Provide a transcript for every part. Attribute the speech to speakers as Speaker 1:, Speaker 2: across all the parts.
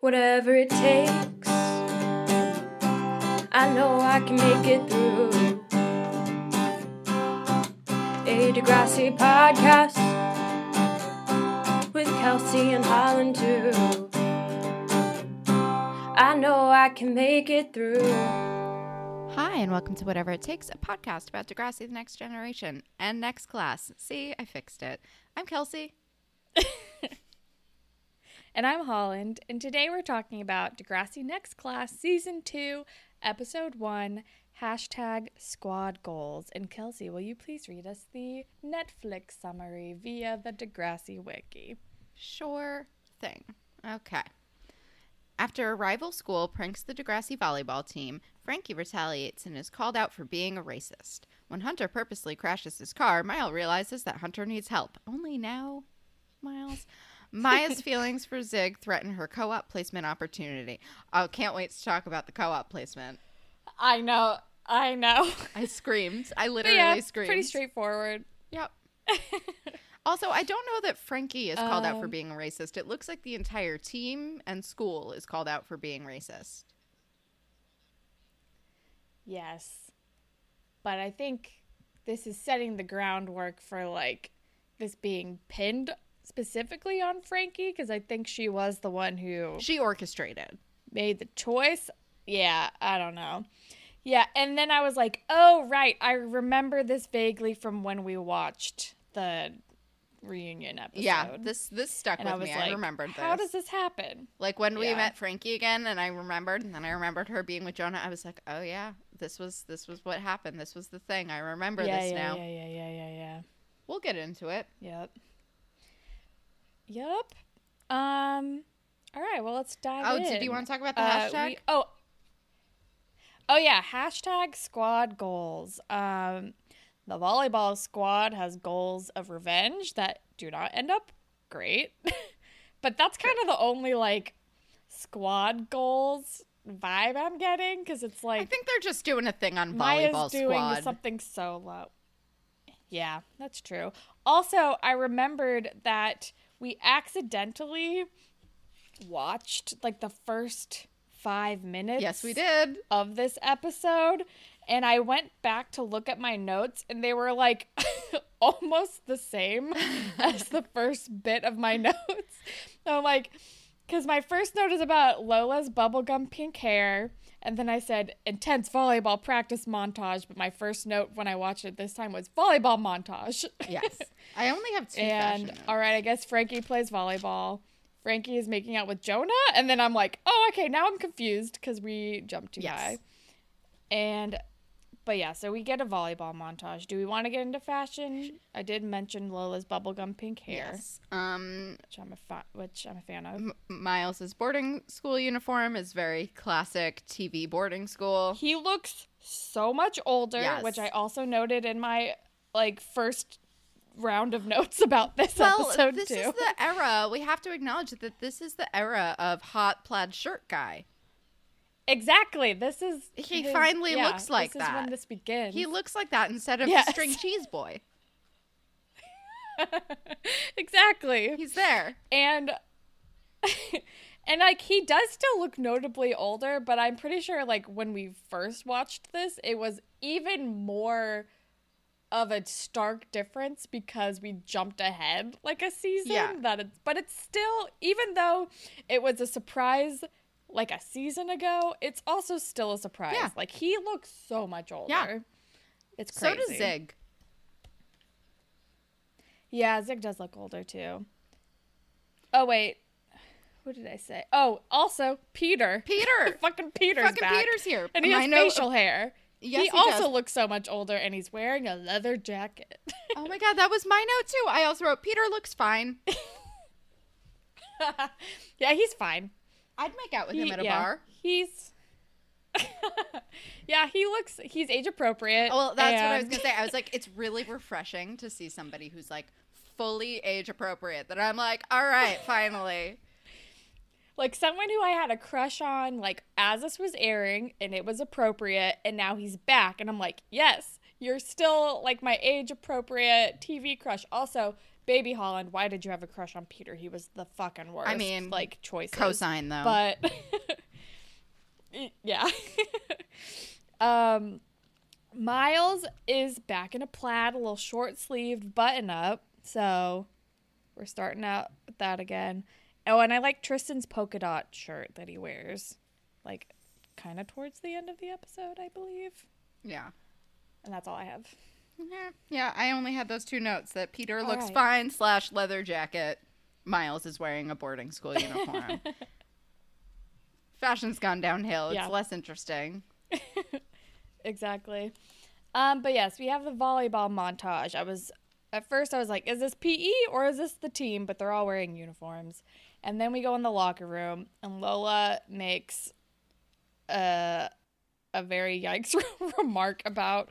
Speaker 1: whatever it takes. I know I can make it through. A Degrassi podcast with Kelsey and Holland too. I know I can make it through.
Speaker 2: Hi, and welcome to Whatever It Takes, a podcast about Degrassi the Next Generation and Next Class. See, I fixed it. I'm Kelsey.
Speaker 3: And I'm Holland, and today we're talking about Degrassi Next Class Season 2, Episode 1, hashtag squad goals. And Kelsey, will you please read us the Netflix summary via the Degrassi Wiki?
Speaker 2: Sure thing. Okay. After a rival school pranks the Degrassi volleyball team, Frankie retaliates and is called out for being a racist. When Hunter purposely crashes his car, Miles realizes that Hunter needs help. Only now, Miles. Maya's feelings for Zig threaten her co op placement opportunity. Oh, can't wait to talk about the co op placement.
Speaker 3: I know, I know.
Speaker 2: I screamed. I literally
Speaker 3: yeah,
Speaker 2: screamed.
Speaker 3: pretty straightforward.
Speaker 2: Yep. also, I don't know that Frankie is called out for
Speaker 3: Um,
Speaker 2: being a racist. It looks like the entire team and school is called out for being racist.
Speaker 3: Yes. But I think this is setting the groundwork for like this being pinned specifically on Frankie because I think she was the one who
Speaker 2: She orchestrated.
Speaker 3: made the choice. Yeah, I don't know. Yeah, and then I was like, "Oh, right. I remember this vaguely from when we watched the reunion episode."
Speaker 2: Yeah, this this stuck
Speaker 3: and
Speaker 2: with
Speaker 3: I was
Speaker 2: me.
Speaker 3: like,
Speaker 2: I remembered
Speaker 3: How
Speaker 2: this.
Speaker 3: does this happen?
Speaker 2: like when we
Speaker 3: Yeah.
Speaker 2: met Frankie again, and I remembered, and then I remembered her being with Jonah. I was like, oh yeah, this was this was what happened. This was the thing. I remember
Speaker 3: yeah,
Speaker 2: this
Speaker 3: yeah,
Speaker 2: now.
Speaker 3: yeah, yeah, yeah, yeah, yeah.
Speaker 2: We'll get into it.
Speaker 3: Yep. Yep. Um. All right. Well, let's dive in.
Speaker 2: Oh,
Speaker 3: in.
Speaker 2: did you want to talk about the
Speaker 3: Uh,
Speaker 2: hashtag?
Speaker 3: we- oh. Oh yeah, hashtag squad goals. Um, the volleyball squad has goals of revenge that do not end up great, but that's kind of the only like squad goals vibe I'm getting because it's like I
Speaker 2: think they're just doing a thing on
Speaker 3: Maya's
Speaker 2: volleyball
Speaker 3: doing
Speaker 2: squad.
Speaker 3: something solo. Yeah, that's true. Also, I remembered that we accidentally watched like the first five minutes.
Speaker 2: Yes, we did.
Speaker 3: Of this episode. And I went back to look at my notes, and they were like almost the same as the first bit of my notes. So I'm like, because my first note is about Lola's bubblegum pink hair. And then I said intense volleyball practice montage. But my first note when I watched it this time was volleyball montage.
Speaker 2: Yes, I only have two.
Speaker 3: and all right, I guess Frankie plays volleyball. Frankie is making out with Jonah. And then I'm like, oh, okay, now I'm confused because we jumped too
Speaker 2: Yes.
Speaker 3: high. And, but yeah, so we get a volleyball montage. Do we want to get into fashion? I did mention Lola's bubblegum pink hair,
Speaker 2: Yes. Um,
Speaker 3: which I'm a fa- which I'm a fan of.
Speaker 2: M- Miles's boarding school uniform is very classic TV boarding school.
Speaker 3: He looks so much older,
Speaker 2: Yes.
Speaker 3: which I also noted in my like first round of notes about this
Speaker 2: Well,
Speaker 3: episode
Speaker 2: this
Speaker 3: too.
Speaker 2: is the era. We have to acknowledge that this is the era of hot plaid shirt guy.
Speaker 3: Exactly. This is
Speaker 2: He
Speaker 3: his-
Speaker 2: finally
Speaker 3: yeah,
Speaker 2: looks like that.
Speaker 3: this Is when this begins.
Speaker 2: He looks like that instead of
Speaker 3: Yes.
Speaker 2: the string cheese boy.
Speaker 3: exactly.
Speaker 2: He's there.
Speaker 3: and and like he does still look notably older, but I'm pretty sure like when we first watched this, it was even more of a stark difference because we jumped ahead like a season
Speaker 2: Yeah.
Speaker 3: that it's but it's still even though it was a surprise like a season ago, it's also still a surprise.
Speaker 2: Yeah.
Speaker 3: Like he looks so much older.
Speaker 2: Yeah.
Speaker 3: It's crazy.
Speaker 2: So does Zig.
Speaker 3: Yeah, Zig does look older too. Oh wait, what did I say? Oh, also Peter.
Speaker 2: Peter.
Speaker 3: Fucking Peter's
Speaker 2: Fucking
Speaker 3: back.
Speaker 2: Peter's here.
Speaker 3: and he has facial hair.
Speaker 2: Yes,
Speaker 3: he,
Speaker 2: he
Speaker 3: also
Speaker 2: does.
Speaker 3: looks so much older, and he's wearing a leather jacket.
Speaker 2: Oh my god, that was my note too. I also wrote Peter looks fine.
Speaker 3: yeah, he's fine.
Speaker 2: I'd make out with him at a
Speaker 3: yeah,
Speaker 2: bar.
Speaker 3: He's. yeah, he looks. He's age appropriate.
Speaker 2: Well, that's what I was gonna say. I was like, it's really refreshing to see somebody who's like fully age appropriate. That I'm like, all right, finally.
Speaker 3: like someone who I had a crush on, like as this was airing, and it was appropriate, and now he's back, and I'm like, yes, you're still like my age appropriate TV crush. Also, Baby Holland, why did you have a crush on Peter? He was the fucking worst.
Speaker 2: I mean,
Speaker 3: like choices.
Speaker 2: Cosine though.
Speaker 3: but yeah. um, Miles is back in a plaid, a little short sleeved button up. So we're starting out with that again. Oh, and I like Tristan's polka dot shirt that he wears, like kind of towards the end of the episode, I believe.
Speaker 2: yeah.
Speaker 3: And that's all I have.
Speaker 2: Yeah, yeah. I only had those two notes that Peter looks
Speaker 3: right.
Speaker 2: fine slash leather jacket. Miles is wearing a boarding school uniform. Fashion's gone downhill. It's
Speaker 3: Yeah.
Speaker 2: less interesting.
Speaker 3: Exactly. Um, but yes, we have the volleyball montage. I was at first I was like, is this PE or is this the team? But they're all wearing uniforms. And then we go in the locker room and Lola makes a a very yikes remark about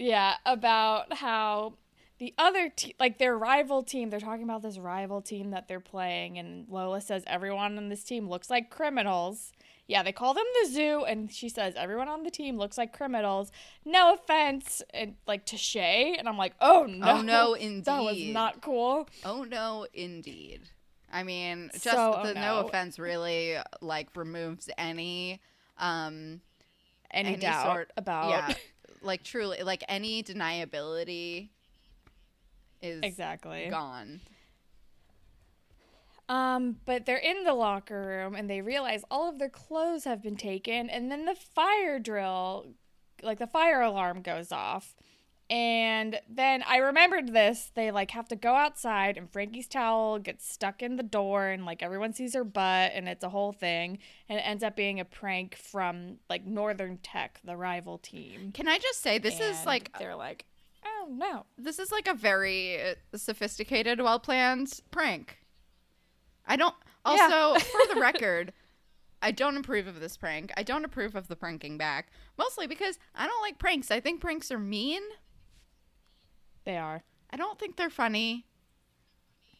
Speaker 3: yeah, about how the other team, like their rival team, they're talking about this rival team that they're playing, and Lola says everyone on this team looks like criminals. Yeah, they call them the zoo, and she says everyone on the team looks like criminals. No offense, and like to Shay, and I'm like, oh no,
Speaker 2: Oh, no,
Speaker 3: that was not cool.
Speaker 2: Oh no, indeed. I mean, just
Speaker 3: So, oh,
Speaker 2: the no
Speaker 3: no.
Speaker 2: offense really like removes any um
Speaker 3: Any,
Speaker 2: any
Speaker 3: doubt
Speaker 2: sort
Speaker 3: about
Speaker 2: yeah, like truly like any deniability is
Speaker 3: exactly.
Speaker 2: gone.
Speaker 3: Um, but they're in the locker room and they realize all of their clothes have been taken, and then the fire drill, like the fire alarm goes off. And then I remembered this. They like have to go outside, and Frankie's towel gets stuck in the door, and like everyone sees her butt, and it's a whole thing. And it ends up being a prank from like Northern Tech, the rival team.
Speaker 2: Can I just say this is like
Speaker 3: they're like, oh no,
Speaker 2: this is like a very sophisticated, well planned prank. I don't. Also,
Speaker 3: Yeah.
Speaker 2: for the record, I don't approve of this prank. I don't approve of the pranking back, mostly because I don't like pranks. I think pranks are mean.
Speaker 3: They are.
Speaker 2: I don't think they're funny.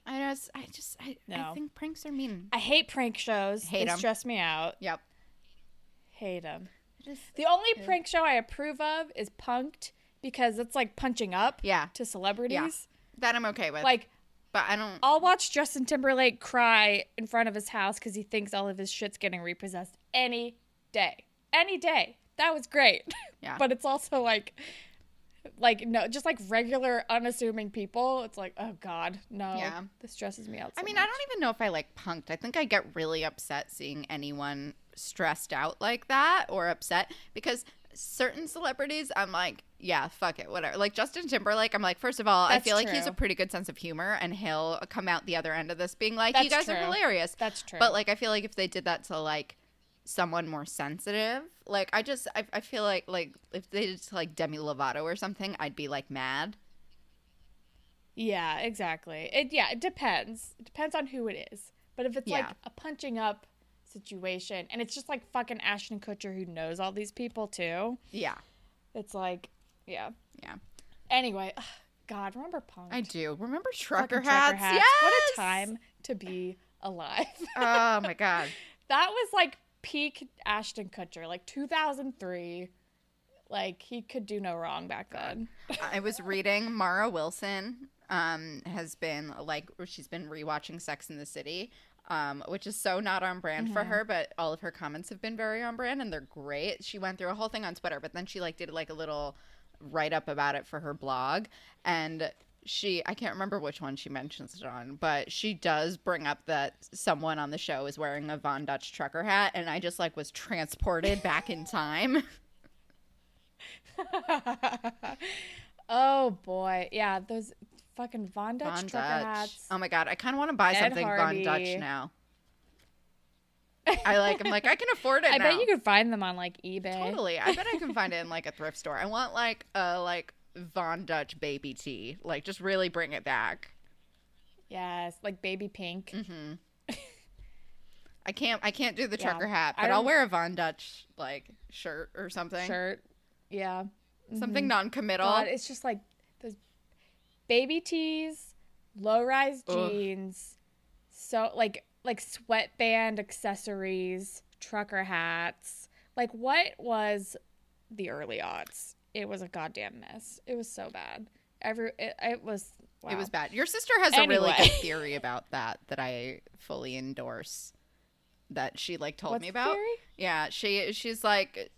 Speaker 2: I just, I just, I, I think pranks are mean.
Speaker 3: I hate prank shows.
Speaker 2: Hate
Speaker 3: they
Speaker 2: 'em.
Speaker 3: stress me out.
Speaker 2: Yep.
Speaker 3: Hate them.
Speaker 2: Just,
Speaker 3: The only prank show I approve of is Punk'd because it's like punching up
Speaker 2: yeah,
Speaker 3: to celebrities. Yeah.
Speaker 2: that I'm okay with.
Speaker 3: Like
Speaker 2: but I don't.
Speaker 3: I'll watch Justin Timberlake cry in front of his house because he thinks all of his shit's getting repossessed any day. Any day. That was great.
Speaker 2: Yeah.
Speaker 3: but it's also like like no just like regular unassuming people. It's like, oh God, no.
Speaker 2: Yeah.
Speaker 3: This stresses me out.
Speaker 2: I mean,
Speaker 3: much.
Speaker 2: I don't even know if I like Punk'd. I think I get really upset seeing anyone stressed out like that or upset because certain celebrities, I'm like, yeah, fuck it, whatever. Like Justin Timberlake, I'm like, first of all, I
Speaker 3: That's
Speaker 2: feel like he's a pretty good sense of humor and he'll come out the other end of this being like, you
Speaker 3: That's
Speaker 2: guys are hilarious.
Speaker 3: That's true.
Speaker 2: But like, I feel like if they did that to like someone more sensitive, like I just, I, I feel like like if they did like Demi Lovato or something, I'd be like mad.
Speaker 3: Yeah, exactly. It yeah, it depends. It depends on who it is. But if it's like a punching up situation and it's just like fucking Ashton Kutcher who knows all these people too,
Speaker 2: Yeah,
Speaker 3: it's like yeah.
Speaker 2: yeah,
Speaker 3: Anyway, ugh, God, remember Punk?
Speaker 2: I do. Remember trucker
Speaker 3: trucker
Speaker 2: hats?
Speaker 3: What a time to be alive.
Speaker 2: oh my god.
Speaker 3: that was like peak Ashton Kutcher, like 2003. Like he could do no wrong back then.
Speaker 2: I was reading Mara Wilson um has been like she's been rewatching Sex in the City. Um, which is so not on brand for her, but all of her comments have been very on brand and they're great. She went through a whole thing on Twitter, but then she like did like a little write up about it for her blog and she I can't remember which one she mentions it on, but she does bring up that someone on the show is wearing a Von Dutch trucker hat and I just like was transported back in time.
Speaker 3: oh boy, yeah, those fucking Von Dutch
Speaker 2: Von
Speaker 3: trucker
Speaker 2: Dutch.
Speaker 3: hats.
Speaker 2: Oh my god, I kind of want to buy
Speaker 3: Ed
Speaker 2: something Von Dutch now. I like. I'm like, I can afford it.
Speaker 3: I bet you could find them on like eBay.
Speaker 2: totally. I bet I can find it in like a thrift store. I want like a like Von Dutch baby tee. Like, just really bring it back.
Speaker 3: Yes, like baby pink.
Speaker 2: Mm-hmm. I can't. I can't do the
Speaker 3: Yeah.
Speaker 2: trucker hat, but I'll wear a Von Dutch like shirt or something.
Speaker 3: shirt. Yeah.
Speaker 2: Something non-committal.
Speaker 3: God, it's just like those baby tees, low rise
Speaker 2: Ugh.
Speaker 3: jeans, so like like sweatband accessories, trucker hats. Like what was the early aughts? It was a goddamn mess. It was so bad. Every it, it was
Speaker 2: It was bad. Your sister has a really good theory about that that I fully endorse. That she like told
Speaker 3: What's
Speaker 2: me about.
Speaker 3: theory?
Speaker 2: Yeah, she she's like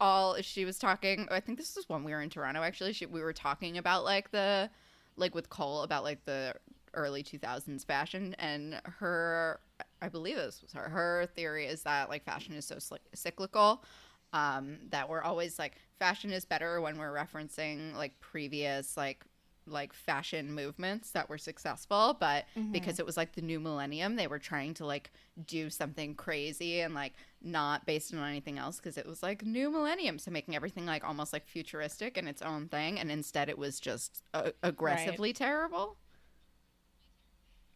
Speaker 2: all she was talking. I think this was when we were in Toronto. Actually, she, we were talking about like the like with Cole about like the early 2000s fashion and her I believe this was her. Her theory is that like fashion is so cyclical um, that we're always like fashion is better when we're referencing like previous like like fashion movements that were successful but because it was like the new millennium they were trying to like do something crazy and like not based on anything else because it was like new millennium so making everything like almost like futuristic and its own thing and instead it was just uh, aggressively terrible.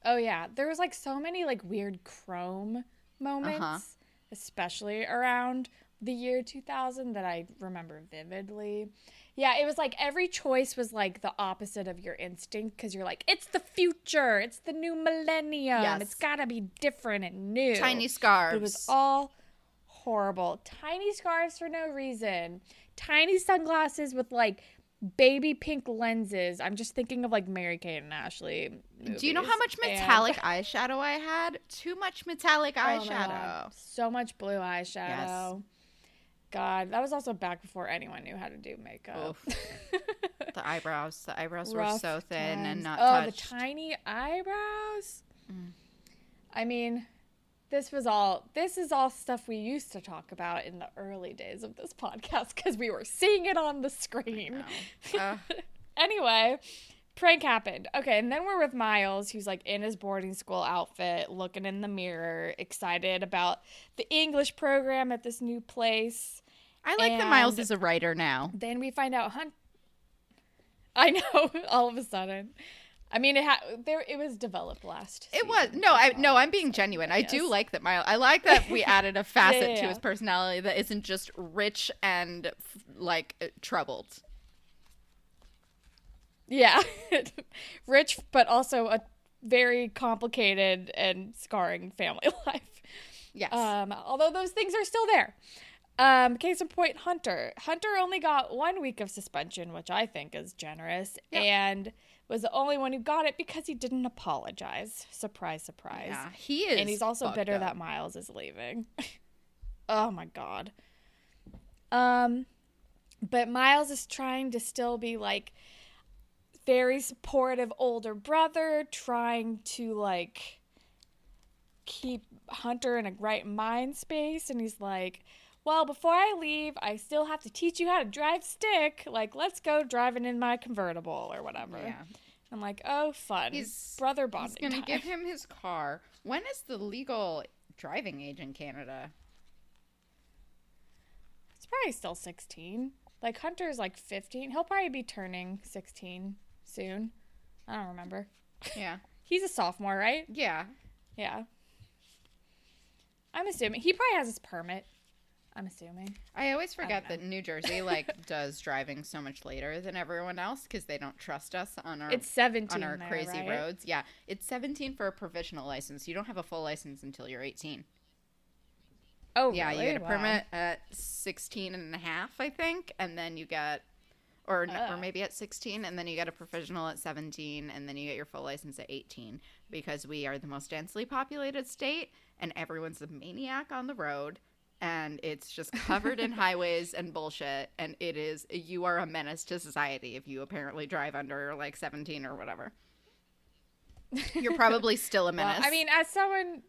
Speaker 3: Oh yeah, there was like so many like weird chrome moments,
Speaker 2: Uh-huh.
Speaker 3: especially around the year 2000 that I remember vividly. Yeah, it was like every choice was like the opposite of your instinct because you're like, it's the future, it's the new millennium,
Speaker 2: Yes.
Speaker 3: it's gotta be different and new.
Speaker 2: tiny scarves
Speaker 3: It was all horrible. Tiny scarves for no reason. Tiny sunglasses with like baby pink lenses. I'm just thinking of like Mary Kate and Ashley.
Speaker 2: do you know how
Speaker 3: movies.
Speaker 2: much
Speaker 3: And-
Speaker 2: metallic eyeshadow i had too much metallic
Speaker 3: Oh
Speaker 2: eyeshadow
Speaker 3: God, So much blue eyeshadow. God, that was also back before anyone knew how to do makeup.
Speaker 2: the eyebrows the eyebrows were so thin and not
Speaker 3: oh,
Speaker 2: touched
Speaker 3: the tiny eyebrows.
Speaker 2: Mm.
Speaker 3: I mean, this was all. This is all stuff we used to talk about in the early days of this podcast because we were seeing it on the screen.
Speaker 2: Uh,
Speaker 3: anyway, prank happened. Okay, and then we're with Miles, who's like in his boarding school outfit, looking in the mirror, excited about the English program at this new place.
Speaker 2: i like that miles is a writer now
Speaker 3: Then we find out Hunt. I know, all of a sudden. I mean, it had there. It was developed last.
Speaker 2: It was no, I no, I'm being genuine. I do like that. Miles. I like that we added a facet
Speaker 3: yeah,
Speaker 2: to
Speaker 3: yeah.
Speaker 2: his personality that isn't just rich and f- like troubled.
Speaker 3: Yeah, rich, but also a very complicated and scarring family life.
Speaker 2: Yes.
Speaker 3: Um, although those things are still there. Um, case in point, Hunter. Hunter only got one week of suspension, which I think is generous,
Speaker 2: Yep.
Speaker 3: and was the only one who got it because he didn't apologize. Surprise, surprise.
Speaker 2: yeah, he is.
Speaker 3: and he's also bitter
Speaker 2: up.
Speaker 3: that Miles is leaving. oh my god. Um but Miles is trying to still be like very supportive older brother, trying to like keep Hunter in a right mind space and he's like, "Well, before I leave, I still have to teach you how to drive stick. Like, let's go driving in my convertible or whatever."
Speaker 2: Yeah.
Speaker 3: I'm like, "Oh, fun."
Speaker 2: He's
Speaker 3: brother
Speaker 2: He's gonna give him his car. When is the legal driving age in Canada?
Speaker 3: It's probably still 16. Like Hunter's like 15. He'll probably be turning 16 soon. I don't remember.
Speaker 2: Yeah.
Speaker 3: He's a sophomore, right?
Speaker 2: Yeah.
Speaker 3: Yeah. I'm assuming he probably has his permit. I'm assuming.
Speaker 2: I always forget
Speaker 3: know.
Speaker 2: that New Jersey like does driving so much later than everyone else because they don't trust us on our
Speaker 3: It's 17
Speaker 2: on our
Speaker 3: there,
Speaker 2: crazy
Speaker 3: right?
Speaker 2: roads. Yeah, it's 17 for a provisional license. You don't have a full license until you're 18.
Speaker 3: Oh,
Speaker 2: yeah,
Speaker 3: really?
Speaker 2: you get a
Speaker 3: Wow.
Speaker 2: permit at 16 and a half, I think, and then you get or or
Speaker 3: Oh.
Speaker 2: maybe at 16 and then you get a provisional at 17 and then you get your full license at 18 because we are the most densely populated state and everyone's a maniac on the road and it's just covered in highways and bullshit and it is you are a menace to society if you apparently drive under like 17 or whatever. You're probably still a
Speaker 3: Well,
Speaker 2: menace.
Speaker 3: I mean, as someone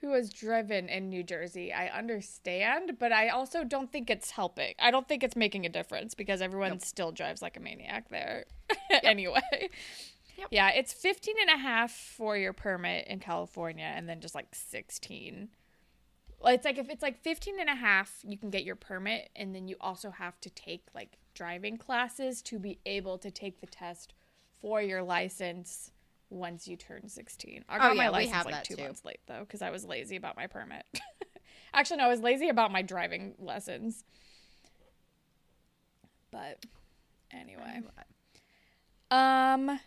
Speaker 3: who has driven in New Jersey, I understand, but I also don't think it's helping. I don't think it's making a difference because everyone
Speaker 2: Nope.
Speaker 3: still drives like a maniac there anyway.
Speaker 2: Yep.
Speaker 3: Yeah, it's 15 and a half for your permit in California and then just like 16. Well, It's like if it's like 15 and a half, you can get your permit and then you also have to take like driving classes to be able to take the test for your license once you turn 16. I
Speaker 2: Oh,
Speaker 3: got
Speaker 2: yeah,
Speaker 3: my license like 2
Speaker 2: too.
Speaker 3: months late though cuz I was lazy about my permit. Actually, no, I was lazy about my driving lessons. But anyway. Um.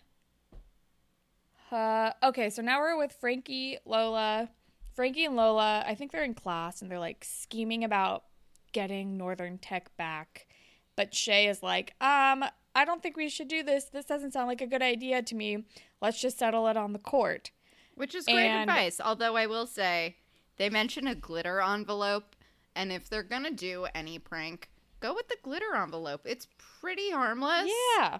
Speaker 3: Uh, okay, so now we're with Frankie, Lola. Frankie and Lola, I think they're in class and they're like scheming about getting Northern Tech back. But Shay is like, um, I don't think we should do this. This doesn't sound like a good idea to me. Let's just settle it on the court.
Speaker 2: Which is great
Speaker 3: And-
Speaker 2: advice. Although I will say, they mention a glitter envelope, and if they're gonna do any prank, go with the glitter envelope. It's pretty harmless.
Speaker 3: Yeah.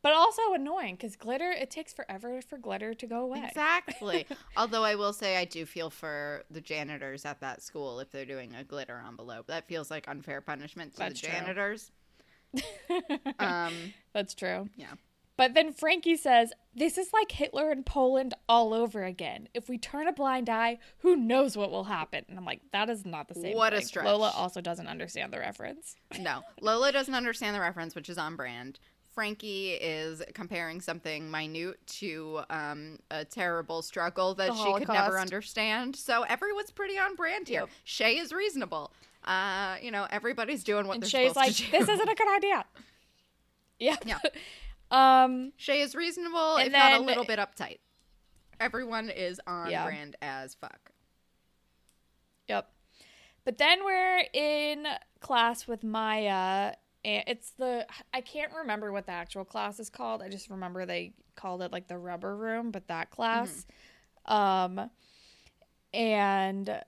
Speaker 3: But also annoying because glitter, it takes forever for glitter to go away.
Speaker 2: Exactly. Although I will say I do feel for the janitors at that school if they're doing a glitter envelope. That feels like unfair punishment to
Speaker 3: That's
Speaker 2: the
Speaker 3: true.
Speaker 2: Um
Speaker 3: That's true.
Speaker 2: yeah.
Speaker 3: But then Frankie says, This is like Hitler in Poland all over again. If we turn a blind eye, who knows what will happen? And I'm like, That is not the same.
Speaker 2: What a
Speaker 3: thing.
Speaker 2: stretch.
Speaker 3: Lola also doesn't understand the reference.
Speaker 2: No. Lola doesn't understand the reference, which is on brand. Frankie is comparing something minute to um, a terrible struggle that
Speaker 3: The
Speaker 2: she could never understand. So everyone's pretty on brand here.
Speaker 3: Yep.
Speaker 2: Shay is reasonable. Uh, you know, everybody's doing what
Speaker 3: and
Speaker 2: they're
Speaker 3: Shay's
Speaker 2: supposed
Speaker 3: like,
Speaker 2: to do.
Speaker 3: This isn't a good idea. Yeah.
Speaker 2: Yeah.
Speaker 3: um,
Speaker 2: Shay is reasonable, if not a little bit uptight. Everyone is on
Speaker 3: Yeah.
Speaker 2: brand as fuck.
Speaker 3: Yep. But then we're in class with Maya, and it's the I can't remember what the actual class is called. I just remember they called it like the rubber room, but that class. Um and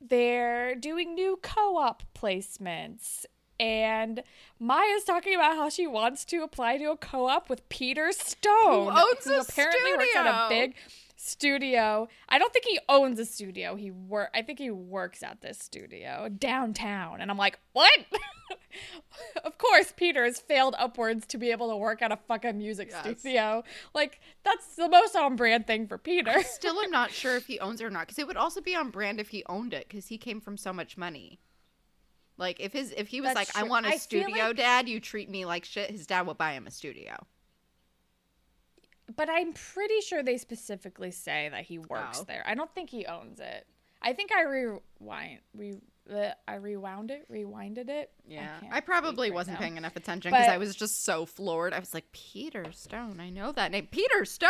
Speaker 3: they're doing new co-op placements. And Maya's talking about how she wants to apply to a co-op with Peter Stone,
Speaker 2: owns
Speaker 3: who
Speaker 2: a
Speaker 3: apparently works at a
Speaker 2: studio.
Speaker 3: big studio. I don't think he owns a studio. He work. I think he works at this studio downtown. And I'm like, what? of course, Peter has failed upwards to be able to work at a fucking music
Speaker 2: Yes.
Speaker 3: studio. Like that's the most on brand thing for Peter.
Speaker 2: Still am not sure if he owns it or not, because it would also be on brand if he owned it, because he came from so much money. Like if his if he was
Speaker 3: That's
Speaker 2: like, I want a
Speaker 3: I
Speaker 2: studio,
Speaker 3: like-
Speaker 2: dad, you treat me like shit. His dad would buy him a studio.
Speaker 3: But I'm pretty sure they specifically say that he works
Speaker 2: Oh.
Speaker 3: there. I don't think he owns it. I think I rewind re uh, I rewound it, rewinded it.
Speaker 2: Yeah,
Speaker 3: can't
Speaker 2: I, probably wasn't
Speaker 3: now.
Speaker 2: paying enough attention because I was just so floored. I was like, Peter Stone, I know that name, Peter Stone.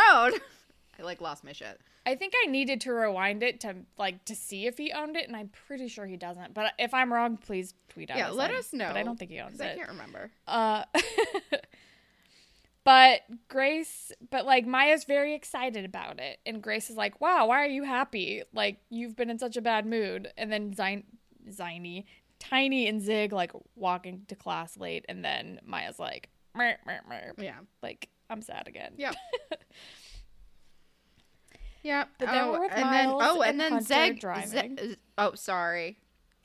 Speaker 2: I like lost my shit.
Speaker 3: I think I needed to rewind it to like to see if he owned it, and I'm pretty sure he doesn't. But if I'm wrong, please tweet at
Speaker 2: Yeah, let
Speaker 3: I-
Speaker 2: us know.
Speaker 3: But I don't think he owns
Speaker 2: it. I can't remember.
Speaker 3: Uh, but Grace, but like Maya's very excited about it, and Grace is like, "Wow, why are you happy? Like you've been in such a bad mood." And then Zine, Ziny, Tiny, and Zig like walking to class late, and then Maya's like, "Mer, mer, mer."
Speaker 2: Yeah.
Speaker 3: like I'm sad again.
Speaker 2: Yep. Yep.
Speaker 3: But then
Speaker 2: oh,
Speaker 3: we're with
Speaker 2: and then
Speaker 3: Miles
Speaker 2: oh, and,
Speaker 3: and
Speaker 2: then
Speaker 3: Hunter.
Speaker 2: Zeg- Oh, sorry.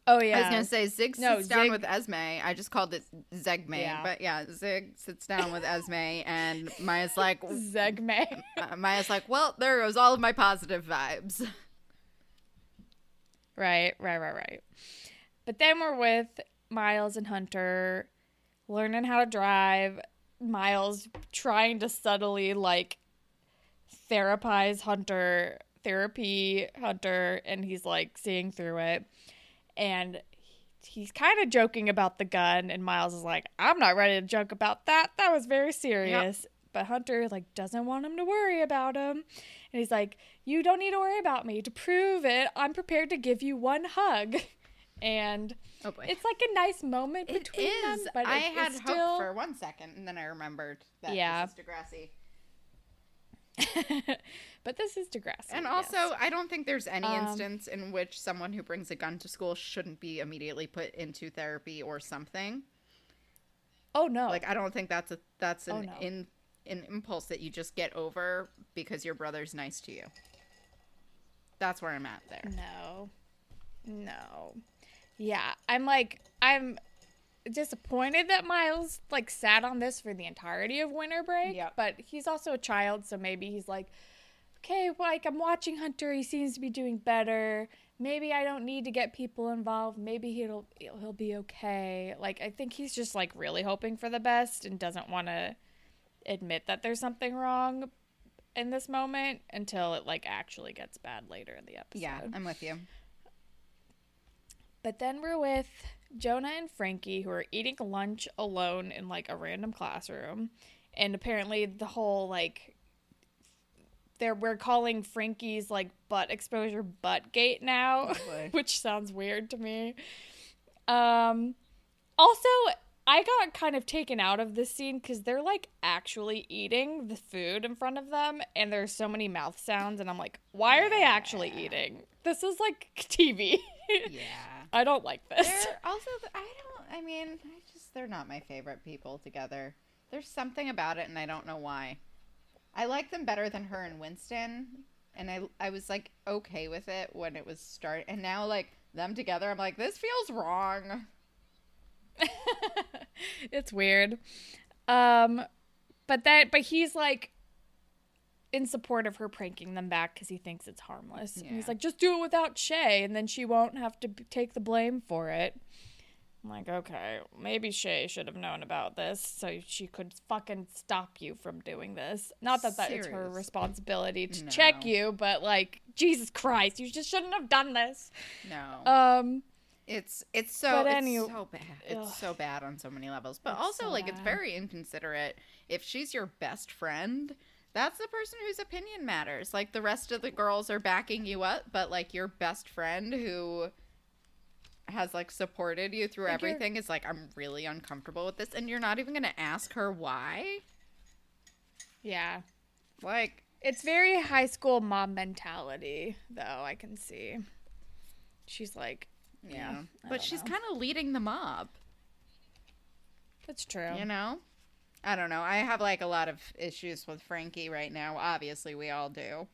Speaker 3: Oh yeah.
Speaker 2: I was gonna say Zig
Speaker 3: No,
Speaker 2: sits down with Esme. I just called it Zegme,
Speaker 3: Yeah.
Speaker 2: but yeah, Zig sits down with Esme, and Maya's like,
Speaker 3: Zegme.
Speaker 2: uh, Maya's like, well, there goes all of my positive vibes.
Speaker 3: Right, right, right, right. But then we're with Miles and Hunter learning how to drive. Miles trying to subtly like therapize Hunter, therapy Hunter, and he's like seeing through it. And he's kind of joking about the gun, and Miles is like, I'm not ready to joke about that. That was very serious. But Hunter like doesn't want him to worry about him. And he's like, You don't need to worry about me. To prove it, I'm prepared to give you one hug. And
Speaker 2: Oh boy.
Speaker 3: it's like a nice moment
Speaker 2: It
Speaker 3: between
Speaker 2: is.
Speaker 3: them. But
Speaker 2: I
Speaker 3: it's,
Speaker 2: had hope
Speaker 3: still...
Speaker 2: for one second, and then I remembered that
Speaker 3: Yeah.
Speaker 2: this is Degrassi.
Speaker 3: but this is Degrassi.
Speaker 2: And
Speaker 3: yes.
Speaker 2: also, I don't think there's any
Speaker 3: Um,
Speaker 2: instance in which someone who brings a gun to school shouldn't be immediately put into therapy or something.
Speaker 3: oh no,
Speaker 2: Like, I don't think that's a that's an
Speaker 3: Oh, no.
Speaker 2: in an impulse that you just get over because your brother's nice to you. That's where I'm at there.
Speaker 3: no, no, yeah. I'm like, I'm disappointed that Miles like sat on this for the entirety of winter break.
Speaker 2: Yep.
Speaker 3: But he's also a child, so maybe he's like, okay, like I'm watching Hunter. He seems to be doing better. Maybe I don't need to get people involved. Maybe he'll he'll be okay. Like I think he's just like really hoping for the best and doesn't want to admit that there's something wrong in this moment until it like actually gets bad later in the episode.
Speaker 2: Yeah, I'm with you.
Speaker 3: But then we're with Jonah and Frankie who are eating lunch alone in like a random classroom. And apparently the whole like there we're calling Frankie's like butt exposure butt gate now,
Speaker 2: Oh,
Speaker 3: which sounds weird to me. Um Also, I got kind of taken out of this scene because they're like actually eating the food in front of them, and there's so many mouth sounds, and I'm like, why are they actually eating? This is like TV.
Speaker 2: Yeah.
Speaker 3: I don't like this.
Speaker 2: They're also, I don't, I mean, I just, they're not my favorite people together. There's something about it, and I don't know why. I like them better than her and Winston, and I, I was like okay with it when it was start, and now like them together, I'm like, this feels wrong.
Speaker 3: it's weird. Um, but that, but he's like in support of her pranking them back because he thinks it's harmless. And he's like, just do it without Shay, and then she won't have to b- take the blame for it. I'm like, okay, maybe Shay should have known about this so she could fucking stop you from doing this. Not that that it's her responsibility to check you, but like, Jesus Christ, you just shouldn't have done this.
Speaker 2: No.
Speaker 3: Um,
Speaker 2: It's it's so
Speaker 3: But
Speaker 2: it's
Speaker 3: any-
Speaker 2: so bad. It's
Speaker 3: Ugh.
Speaker 2: so bad on so many levels. But
Speaker 3: It's
Speaker 2: also
Speaker 3: so
Speaker 2: like it's very inconsiderate if she's your best friend. That's the person whose opinion matters. Like the rest of the girls are backing you up, but like your best friend who has like supported you through
Speaker 3: you're-
Speaker 2: everything is like I'm really uncomfortable with this and you're not even going to ask her why?
Speaker 3: yeah.
Speaker 2: Like
Speaker 3: It's very high school mom mentality, though, I can see. She's like,
Speaker 2: yeah.
Speaker 3: I
Speaker 2: But she's kind of leading the mob.
Speaker 3: that's true.
Speaker 2: You know? I don't know. I have like a lot of issues with Frankie right now. Obviously, we all do.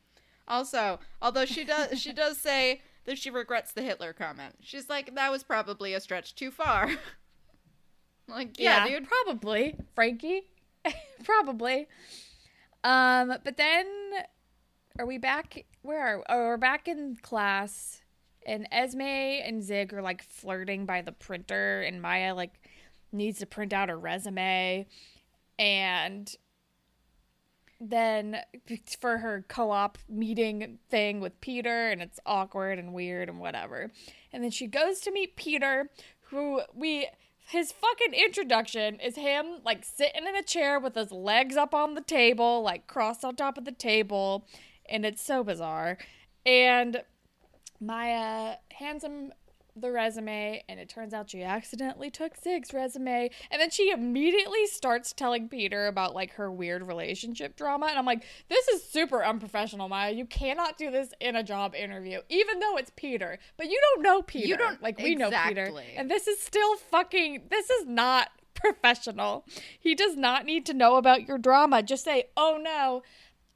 Speaker 2: Also, although she does she does say that she regrets the Hitler comment. She's like that was probably a stretch too far. like, yeah, dude.
Speaker 3: Probably, Frankie. probably. Um, but then are we back where are oh, we're back in class and Esme and Zig are like flirting by the printer and Maya like needs to print out her resume and then for her co-op meeting thing with Peter and it's awkward and weird and whatever. And then she goes to meet Peter who we his fucking introduction is him like sitting in a chair with his legs up on the table, like crossed on top of the table, and it's so bizarre. And Maya hands him the resume, and it turns out she accidentally took Zig's resume. And then she immediately starts telling Peter about like her weird relationship drama. And I'm like, this is super unprofessional, Maya. You cannot do this in a job interview, even though it's Peter. But you don't know Peter.
Speaker 2: you don't-
Speaker 3: like we know Peter. And this is still fucking. This is not professional. He does not need to know about your drama. Just say, oh no.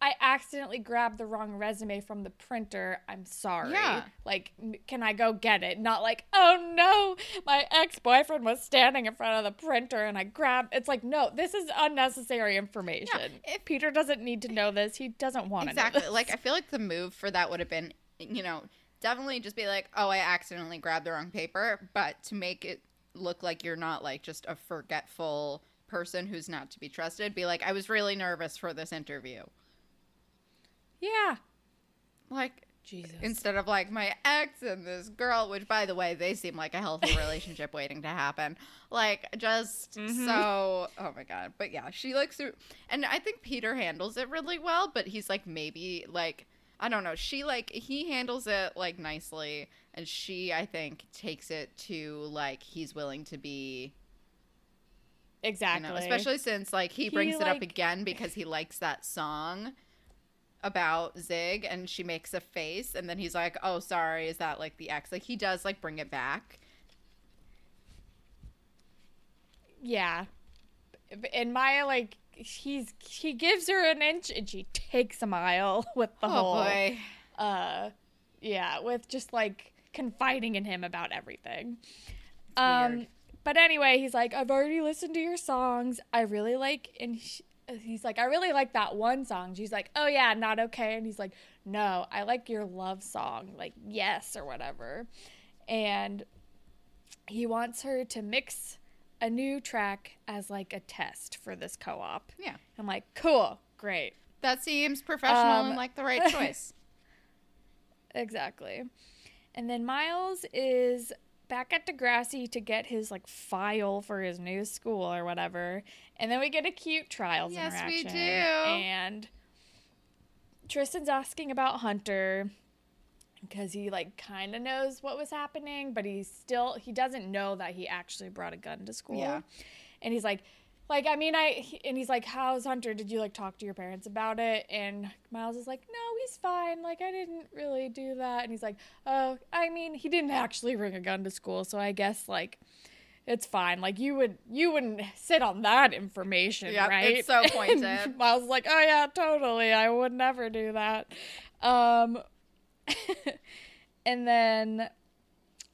Speaker 3: I accidentally grabbed the wrong resume from the printer. I'm sorry.
Speaker 2: Yeah.
Speaker 3: Like, can I go get it? Not like, oh no, my ex boyfriend was standing in front of the printer and I grabbed. It's like, no, this is unnecessary information.
Speaker 2: Yeah, if-
Speaker 3: Peter doesn't need to know this, he doesn't want to
Speaker 2: Exactly.
Speaker 3: know. This.
Speaker 2: Like I feel like the move for that would have been, you know, definitely just be like, "Oh, I accidentally grabbed the wrong paper," but to make it look like you're not like just a forgetful person who's not to be trusted, be like, "I was really nervous for this interview."
Speaker 3: Yeah.
Speaker 2: Like
Speaker 3: Jesus.
Speaker 2: instead of like my ex and this girl, which by the way, they seem like a healthy relationship waiting to happen. Like just mm-hmm. so oh my god. But yeah, she looks through and I think Peter handles it really well, but he's like maybe like I don't know. She like he handles it like nicely and she I think takes it to like he's willing to be you
Speaker 3: exactly.
Speaker 2: know, especially since like he
Speaker 3: He,
Speaker 2: brings it up again because he likes that song about Zig and she makes a face and then he's like, "Oh, sorry, is that like the ex?" Like he does like bring it back.
Speaker 3: Yeah. And Maya, like, he's he gives her an inch and she takes a mile with the
Speaker 2: oh
Speaker 3: whole
Speaker 2: boy.
Speaker 3: uh yeah, with just like confiding in him about everything. Um
Speaker 2: weird.
Speaker 3: but anyway, he's like, I've already listened to your songs. I really like and he, he's like, I really like that one song. She's like, Oh yeah, not okay. And he's like, No, I like your love song, like yes or whatever. And he wants her to mix a new track as like a test for this co-op.
Speaker 2: Yeah.
Speaker 3: I'm like, cool, great.
Speaker 2: That seems professional
Speaker 3: Um,
Speaker 2: and like the right choice.
Speaker 3: Exactly. And then Miles is back at Degrassi to get his like file for his new school or whatever. And then we get a cute trials
Speaker 2: Yes, we do.
Speaker 3: And Tristan's asking about Hunter. because he like kind of knows what was happening, but he still he doesn't know that he actually brought a gun to school.
Speaker 2: Yeah.
Speaker 3: And he's like, like I mean I and he's like, how's Hunter? Did you like talk to your parents about it? And Miles is like, no, he's fine. Like I didn't really do that. And he's like, oh, I mean he didn't actually bring a gun to school, so I guess like. It's fine. Like you would, you wouldn't sit on that information,
Speaker 2: Yep,
Speaker 3: right?
Speaker 2: it's so pointed.
Speaker 3: Miles is like, oh yeah, totally. I would never do that. Um, and then,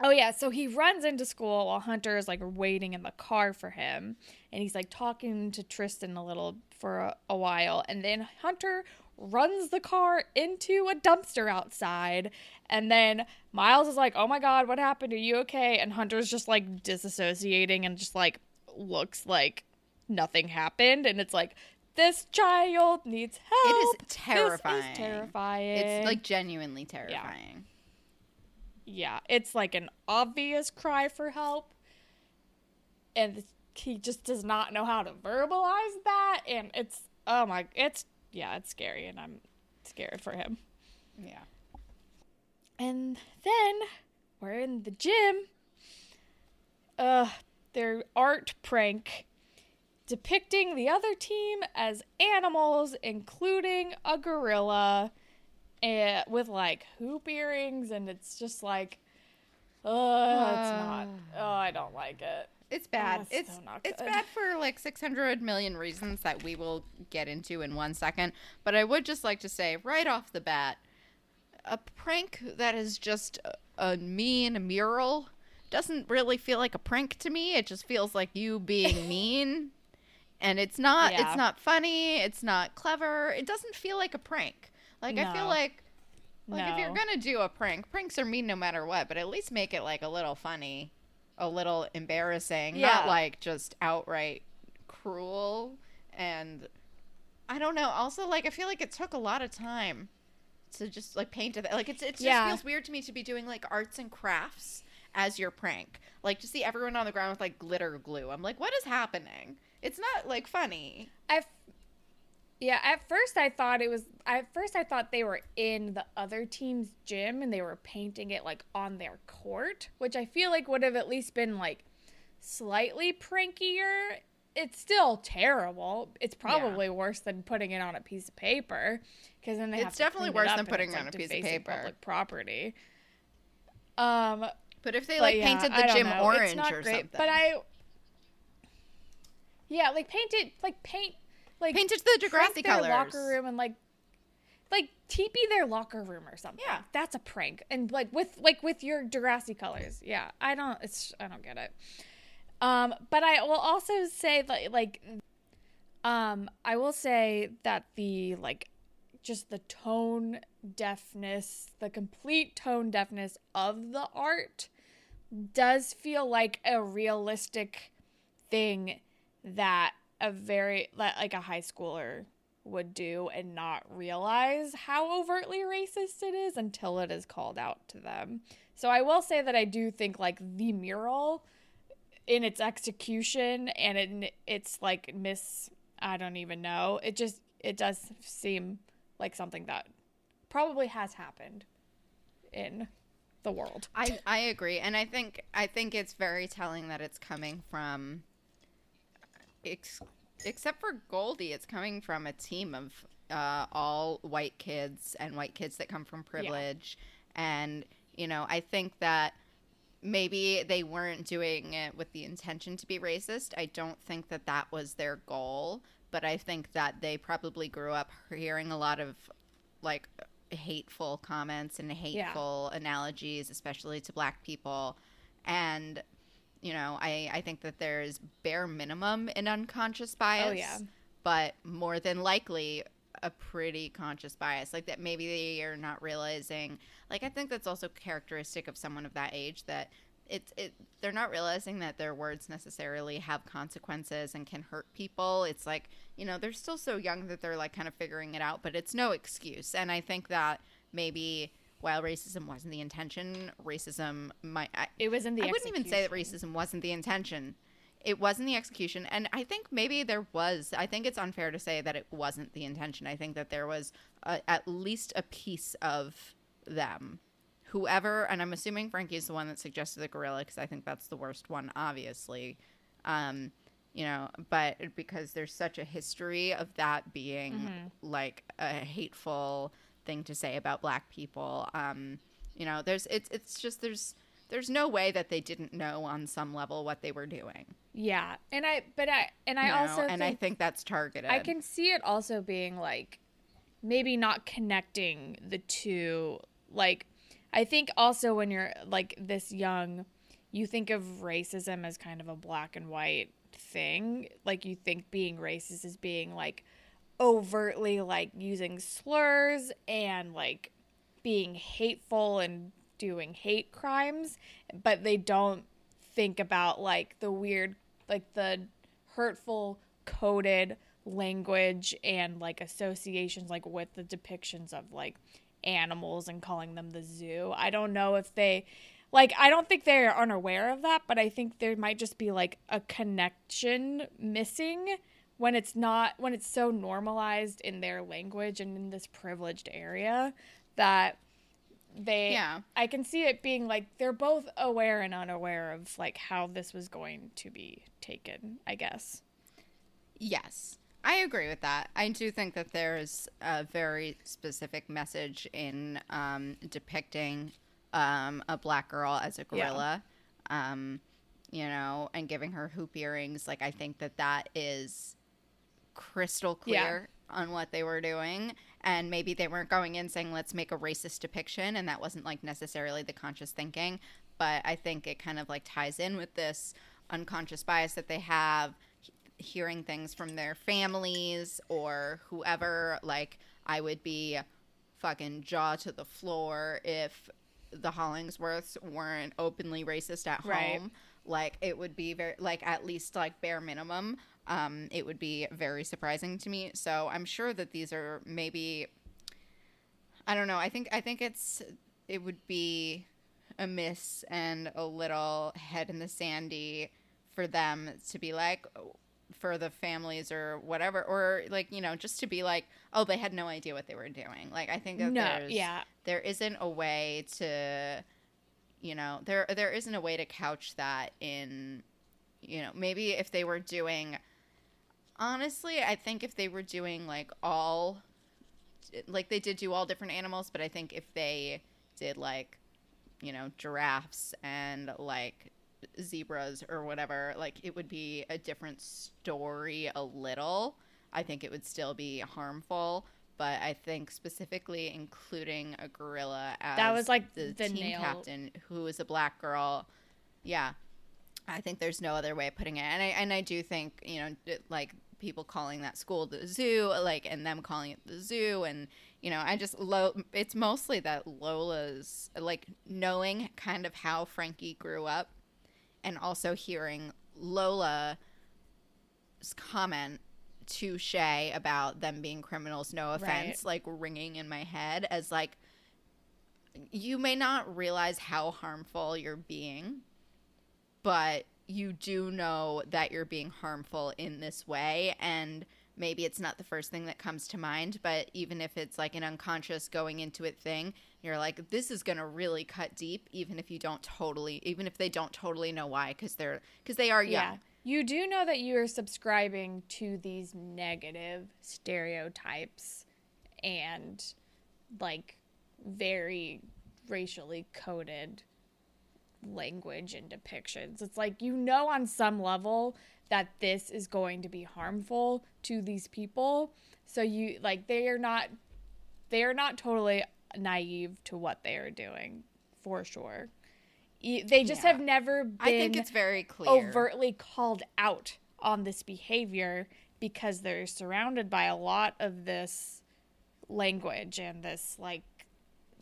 Speaker 3: oh yeah, so he runs into school while Hunter is like waiting in the car for him, and he's like talking to Tristan a little for a, a while, and then Hunter runs the car into a dumpster outside, and then Miles is like, "Oh my god, what happened? Are you okay?" And Hunter's just like disassociating and just like looks like nothing happened, and it's like. This child needs help.
Speaker 2: It is
Speaker 3: This
Speaker 2: terrifying.
Speaker 3: is terrifying.
Speaker 2: It's like genuinely terrifying.
Speaker 3: yeah, it's like an obvious cry for help. And he just does not know how to verbalize that. And it's, oh my, it's, yeah, it's scary. And I'm scared for him.
Speaker 2: Yeah.
Speaker 3: And then we're in the gym. Uh, their art prank depicting the other team as animals, including a gorilla, and with like hoop earrings, and it's just like, uh, it's not. Oh, I don't like it.
Speaker 2: It's bad.
Speaker 3: it's
Speaker 2: it's
Speaker 3: so not
Speaker 2: it's bad for like 600 million reasons that we will get into in one second. But I would just like to say right off the bat, a prank that is just a, a mean mural doesn't really feel like a prank to me. It just feels like you being mean. And it's not
Speaker 3: Yeah.
Speaker 2: it's not funny, it's not clever. It doesn't feel like a prank. Like I feel
Speaker 3: No.
Speaker 2: like like if you're gonna do a prank, pranks are mean no matter what, but at least make it like a little funny, a little embarrassing,
Speaker 3: Yeah.
Speaker 2: not like just outright cruel. And I don't know. Also, like I feel like it took a lot of time to just like paint it. Like it's it just
Speaker 3: Yeah.
Speaker 2: feels weird to me to be doing like arts and crafts as your prank. Like to see everyone on the ground with like glitter glue. I'm like, what is happening? It's not like funny.
Speaker 3: I, yeah, at first I thought it was. At first I thought they were in the other team's gym and they were painting it like on their court, which I feel like would have at least been like slightly prankier. It's still terrible. It's probably worse than putting it on a piece of paper because then they
Speaker 2: It's
Speaker 3: have to
Speaker 2: definitely worse
Speaker 3: up
Speaker 2: than putting it on
Speaker 3: like,
Speaker 2: a piece of paper.
Speaker 3: Public property. Um,
Speaker 2: But if they
Speaker 3: but
Speaker 2: like
Speaker 3: yeah,
Speaker 2: painted the gym orange
Speaker 3: not
Speaker 2: or
Speaker 3: great,
Speaker 2: something,
Speaker 3: But I, yeah, like paint it, like paint, like
Speaker 2: paint it
Speaker 3: the
Speaker 2: Degrassi
Speaker 3: their
Speaker 2: colors.
Speaker 3: locker room and like, like teepee their locker room or something.
Speaker 2: Yeah.
Speaker 3: that's a prank, and like with like with your Degrassi colors. Yeah, I don't. It's I don't get it. Um, but I will also say that like, um, I will say that the like, just the tone deafness, the complete tone deafness of the art does feel like a realistic thing that a very like a high schooler would do and not realize how overtly racist it is until it is called out to them. So I will say that I do think like the mural in its execution and in its like miss I don't even know. It just it does seem like something that probably has happened in the world.
Speaker 2: I I agree, and I think I think it's very telling that it's coming from, ex- except for Goldi, it's coming from a team of uh, all white kids and white kids that come from privilege, and you know I think that maybe they weren't doing it with the intention to be racist. I don't think that that was their goal, but I think that they probably grew up hearing a lot of like hateful comments and hateful analogies, especially to black people. And, you know, I, I think that there's bare minimum an unconscious bias.
Speaker 3: Oh, yeah.
Speaker 2: But more than likely a pretty conscious bias. Like that maybe they are not realizing like I think that's also characteristic of someone of that age that it's it they're not realizing that their words necessarily have consequences and can hurt people. It's like, you know, they're still so young that they're like kind of figuring it out, but it's no excuse. And I think that maybe while racism wasn't the intention, racism might I,
Speaker 3: It was in the
Speaker 2: I wouldn't even say that racism wasn't the intention. It wasn't the execution. And I think maybe there was, I think it's unfair to say that it wasn't the intention. I think that there was a, at least a piece of them whoever, and I'm assuming Frankie's the one that suggested the gorilla because I think that's the worst one, obviously. Um, you know, but because there's such a history of that being
Speaker 3: Mm-hmm.
Speaker 2: like a hateful thing to say about black people. Um, you know, there's it's it's just there's there's no way that they didn't know on some level what they were doing.
Speaker 3: Yeah, and I but I and I
Speaker 2: you know?
Speaker 3: also
Speaker 2: and I
Speaker 3: think
Speaker 2: that's targeted.
Speaker 3: I can see it also being like maybe not connecting the two. Like, I think also when you're like this young, you think of racism as kind of a black and white thing. Like, you think being racist is being like overtly like using slurs and like being hateful and doing hate crimes, but they don't think about like the weird, like the hurtful coded language and like associations like with the depictions of like animals and calling them the zoo. I don't know if they like I don't think they're unaware of that, but I think there might just be like a connection missing when it's not when it's so normalized in their language and in this privileged area that they
Speaker 2: Yeah.
Speaker 3: I can see it being like they're both aware and unaware of like how this was going to be taken, I guess.
Speaker 2: Yes, I agree with that. I do think that there's a very specific message in um, depicting um, a black girl as a
Speaker 3: Yeah.
Speaker 2: gorilla, um, you know, and giving her hoop earrings. Like, I think that that is crystal clear on what they were doing. And maybe they weren't going in saying, let's make a racist depiction. And that wasn't like necessarily the conscious thinking. But I think it kind of like ties in with this unconscious bias that they have hearing things from their families or whoever. Like, I would be fucking jaw to the floor if the Hollingsworths weren't openly racist at
Speaker 3: Right.
Speaker 2: home. Like, it would be very, like, at least like bare minimum. Um, it would be very surprising to me. So I'm sure that these are maybe, I don't know. I think I think it's it would be a miss and a little head in the sandy for them to be like for the families or whatever or like you know just to be like oh they had no idea what they were doing like i think that
Speaker 3: No,
Speaker 2: there's
Speaker 3: yeah.
Speaker 2: there isn't a way to you know there there isn't a way to couch that in you know maybe if they were doing honestly i think if they were doing like all like they did do all different animals but i think if they did like you know giraffes and like zebras or whatever like it would be a different story a little. I think it would still be harmful but i think specifically including a gorilla as
Speaker 3: That was, like,
Speaker 2: the,
Speaker 3: the
Speaker 2: team
Speaker 3: nail-
Speaker 2: captain who is a black girl. Yeah. I think there's no other way of putting it, and I and I do think you know like people calling that school the zoo, like and them calling it the zoo, and you know I just lo- it's mostly that Lola's like knowing kind of how Frankie grew up, and also hearing Lola's comment to Shay about them being criminals, no offense, like ringing in my head as like you may not realize how harmful you're being but you do know that you're being harmful in this way and maybe it's not the first thing that comes to mind but even if it's like an unconscious going into it thing you're like this is going to really cut deep even if you don't totally even if they don't totally know why cuz they're cuz they are young
Speaker 3: Yeah. You do know that you are subscribing to these negative stereotypes and like very racially coded language and depictions. It's like you know on some level that this is going to be harmful to these people. So you like they are not they are not totally naive to what they are doing for sure. They just
Speaker 2: Yeah.
Speaker 3: have never been
Speaker 2: I think it's very clear
Speaker 3: overtly called out on this behavior because they're surrounded by a lot of this language and this like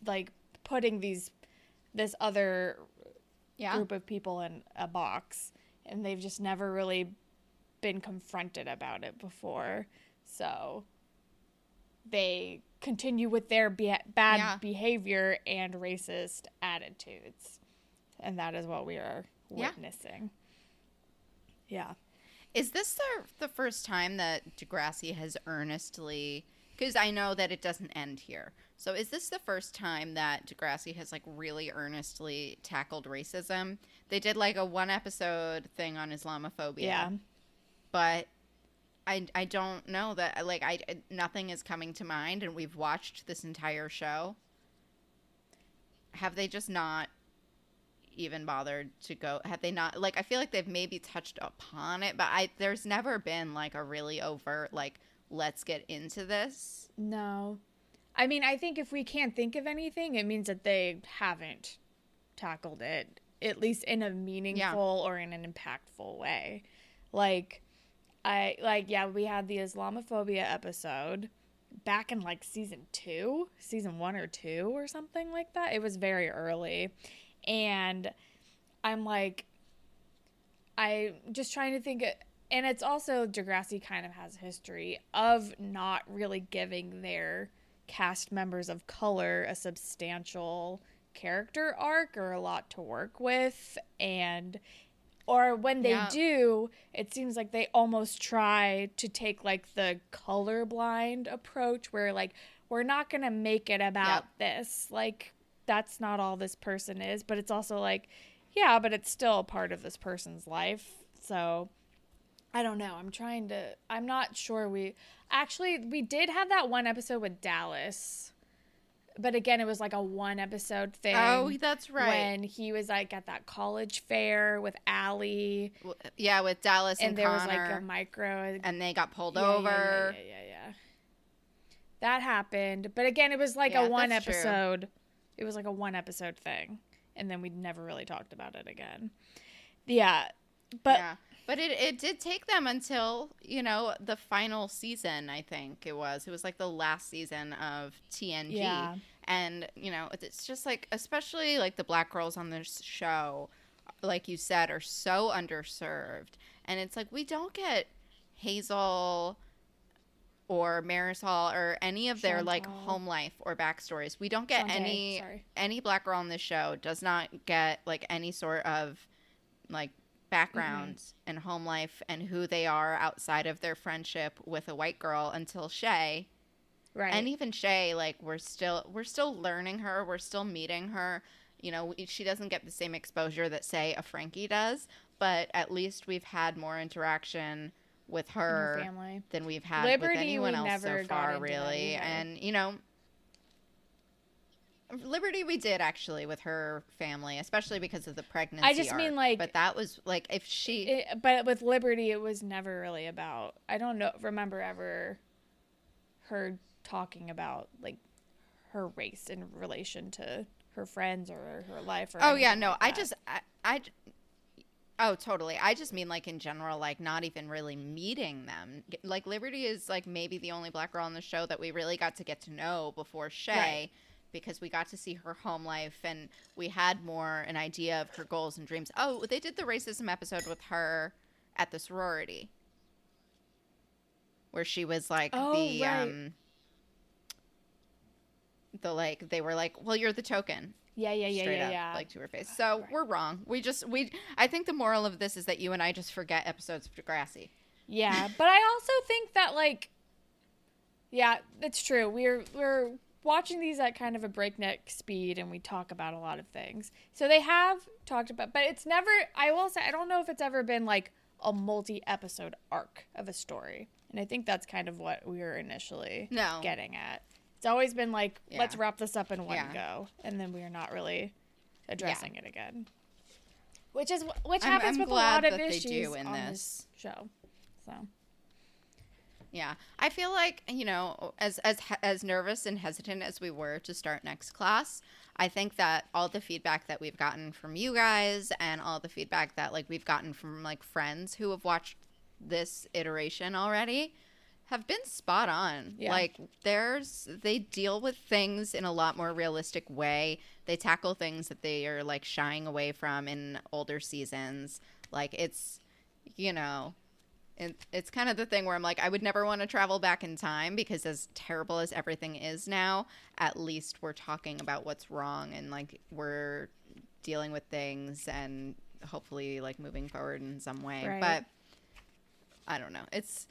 Speaker 3: like putting these this other
Speaker 2: yeah
Speaker 3: group of people in a box and they've just never really been confronted about it before so they continue with their be- bad
Speaker 2: Yeah.
Speaker 3: behavior and racist attitudes and that is what we are
Speaker 2: Yeah.
Speaker 3: witnessing yeah
Speaker 2: Is this the the first time that Degrassi has earnestly because I know that it doesn't end here. So is this the first time that Degrassi has like really earnestly tackled racism? They did like a one episode thing on Islamophobia.
Speaker 3: Yeah.
Speaker 2: But I I don't know that like I nothing is coming to mind and we've watched this entire show. Have they just not even bothered to go have they not like I feel like they've maybe touched upon it, but I there's never been like a really overt like let's get into this.
Speaker 3: No. I mean, I think if we can't think of anything, it means that they haven't tackled it, at least in a meaningful or in an impactful way. Like, I, like, yeah, we had the Islamophobia episode back in like season two, season one or two or something like that. It was very early. And I'm like, I'm just trying to think, and it's also Degrassi kind of has a history of not really giving their cast members of color a substantial character arc or a lot to work with and or when they
Speaker 2: Yeah.
Speaker 3: do it seems like they almost try to take like the colorblind approach where like we're not going to make it about
Speaker 2: Yep.
Speaker 3: this like that's not all this person is but it's also like yeah but it's still a part of this person's life so I don't know. I'm trying to. I'm not sure. We actually we did have that one episode with Dallas, but again, it was like a one episode thing.
Speaker 2: Oh, that's right.
Speaker 3: When he was like at that college fair with
Speaker 2: Alli, yeah, with Dallas and,
Speaker 3: and there was like a micro.
Speaker 2: and they got pulled
Speaker 3: Yeah,
Speaker 2: over.
Speaker 3: Yeah, yeah, yeah, yeah. That happened, but again, it was like
Speaker 2: Yeah,
Speaker 3: a one
Speaker 2: that's true.
Speaker 3: episode. It was like a one episode thing, and then we never really talked about it again. Yeah, but.
Speaker 2: But it, it did take them until, you know, the final season, I think it was. It was like the last season of TNG.
Speaker 3: Yeah.
Speaker 2: And, you know, it's just like, especially like the black girls on this show, like you said, are so underserved. And it's like, we don't get Hazel or Marisol or any of their like home life or backstories. We don't get any
Speaker 3: sorry.
Speaker 2: any black girl on this show does not get like any sort of like background
Speaker 3: Mm-hmm.
Speaker 2: and home life and who they are outside of their friendship with a white girl until Shay.
Speaker 3: right.
Speaker 2: And even Shay, like we're still we're still learning her, we're still meeting her. You know, we- she doesn't get the same exposure that say a Frankie does, but at least we've had more interaction with
Speaker 3: her
Speaker 2: her
Speaker 3: family.
Speaker 2: than we've had
Speaker 3: Liberty,
Speaker 2: with anyone else so far, really.
Speaker 3: either.
Speaker 2: And you know, Liberty we did actually with her family, especially because of the pregnancy.
Speaker 3: I just mean, like,
Speaker 2: but that was like if she,
Speaker 3: It, but with Liberty, it was never really about. I don't know. Remember ever her talking about like her race in relation to her friends or her life? Or
Speaker 2: oh yeah, no,
Speaker 3: like
Speaker 2: I just, I. oh totally. I just mean like in general, like not even really meeting them. Like Liberty is like maybe the only black girl on the show that we really got to get to know before Shay.
Speaker 3: Right.
Speaker 2: Because we got to see her home life and we had more an idea of her goals and dreams. Oh, they did the racism episode with her at the sorority, where she was like
Speaker 3: Oh,
Speaker 2: the
Speaker 3: right.
Speaker 2: um, the like they were like, well, you're the token,
Speaker 3: Yeah, yeah, yeah,
Speaker 2: straight
Speaker 3: yeah,
Speaker 2: up,
Speaker 3: yeah.
Speaker 2: like to her face. So we're wrong. We just we. I think the moral of this is that you and I just forget episodes of Degrassi.
Speaker 3: Yeah, but I also think that like yeah, it's true. We're we're watching these at kind of a breakneck speed and we talk about a lot of things. So they have talked about but it's never I will say I don't know if it's ever been like a multi-episode arc of a story. And I think that's kind of what we were initially
Speaker 2: No.
Speaker 3: getting at. It's always been like let's wrap this up in one
Speaker 2: Yeah.
Speaker 3: go and then we're not really addressing it again. Which is wh- which
Speaker 2: I'm-
Speaker 3: happens
Speaker 2: I'm
Speaker 3: with a lot of issues on
Speaker 2: this.
Speaker 3: show. So
Speaker 2: Yeah, I feel like you know, as as as nervous and hesitant as we were to start next class, I think that all the feedback that we've gotten from you guys and all the feedback that like we've gotten from like friends who have watched this iteration already have been spot on.
Speaker 3: Yeah.
Speaker 2: Like there's they deal with things in a lot more realistic way. They tackle things that they are like shying away from in older seasons. Like it's you know, it, it's kind of the thing where I'm like, I would never want to travel back in time because as terrible as everything is now, at least we're talking about what's wrong and like we're dealing with things and hopefully like moving forward in some way.
Speaker 3: Right.
Speaker 2: But I don't know. It's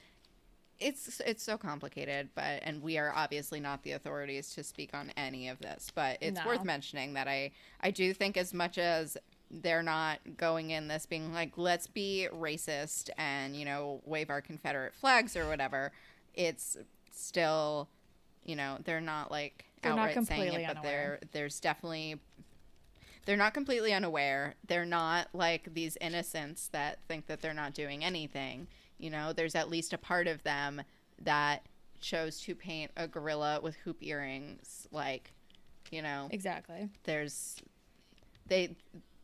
Speaker 2: it's it's so complicated but and we are obviously not the authorities to speak on any of this but it's
Speaker 3: No.
Speaker 2: worth mentioning that i i do think as much as they're not going in this being like let's be racist and you know wave our confederate flags or whatever it's still you know they're not like
Speaker 3: They're not
Speaker 2: outright saying it but
Speaker 3: unaware.
Speaker 2: there there's definitely they're not completely unaware. They're not like these innocents that think that they're not doing anything. You know, there's at least a part of them that chose to paint a gorilla with hoop earrings. Like, you know,
Speaker 3: Exactly.
Speaker 2: there's they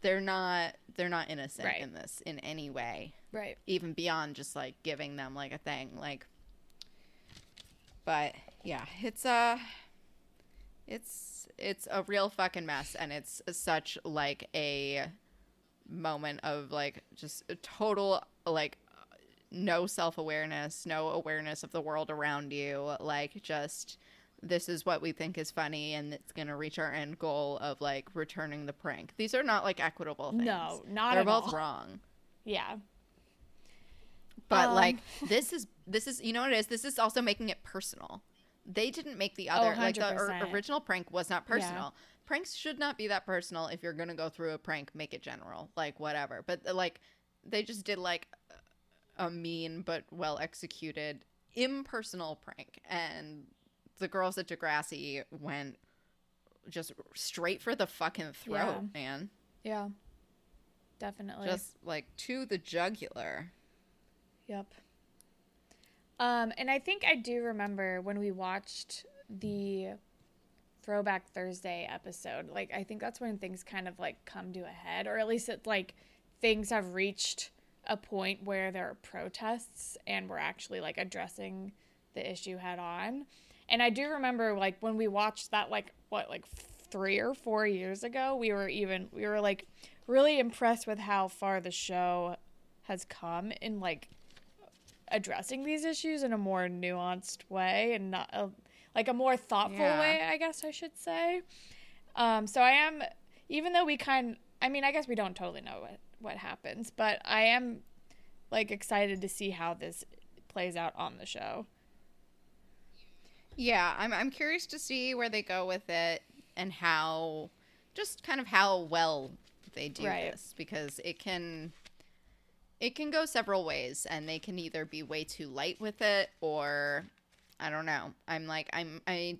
Speaker 2: they're not they're not innocent
Speaker 3: Right.
Speaker 2: in this in any way,
Speaker 3: Right.
Speaker 2: even beyond just like giving them like a thing. Like, but yeah, it's a it's it's a real fucking mess, and it's such like a moment of like just a total like no self-awareness no awareness of the world around you like just this is what we think is funny and it's going to reach our end goal of like returning the prank. These are not like equitable things.
Speaker 3: No, not
Speaker 2: they're
Speaker 3: at
Speaker 2: both
Speaker 3: all.
Speaker 2: wrong.
Speaker 3: Yeah.
Speaker 2: but
Speaker 3: Um,
Speaker 2: like this is this is you know what it is? This is also making it personal. They didn't make the other like the or- original prank was not
Speaker 3: Yeah.
Speaker 2: personal. Pranks should not be that personal if you're gonna go through a prank make it general like whatever. But uh, like they just did like a mean but well executed impersonal prank. And the girls at degrassi went just straight for the fucking throat
Speaker 3: Yeah.
Speaker 2: man
Speaker 3: Yeah. Definitely.
Speaker 2: just like to the jugular
Speaker 3: Yep. Um, and I think I do remember when we watched the Throwback Thursday episode. Like, I think that's when things kind of like come to a head, or at least it's like things have reached a point where there are protests and we're actually like addressing the issue head on. And I do remember like when we watched that, like, what, like three or four years ago, we were even, we were like really impressed with how far the show has come in like addressing these issues in a more nuanced way and not a, like a more thoughtful
Speaker 2: Yeah.
Speaker 3: way, I guess I should say. Um, so I am, even though we kind, I mean, I guess we don't totally know what what happens, but I am like excited to see how this plays out on the show.
Speaker 2: Yeah, I'm I'm curious to see where they go with it and how just kind of how well they do
Speaker 3: Right.
Speaker 2: this because it can it can go several ways and they can either be way too light with it or I don't know. I'm like I'm I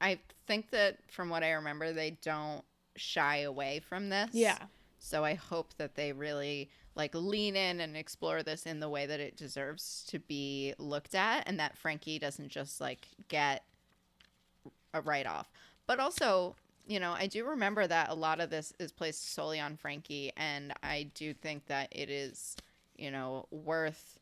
Speaker 2: I think that from what I remember they don't shy away from this.
Speaker 3: Yeah.
Speaker 2: So I hope that they really like lean in and explore this in the way that it deserves to be looked at and that Frankie doesn't just like get a write off. But also, you know, I do remember that a lot of this is placed solely on Frankie and I do think that it is, you know, worth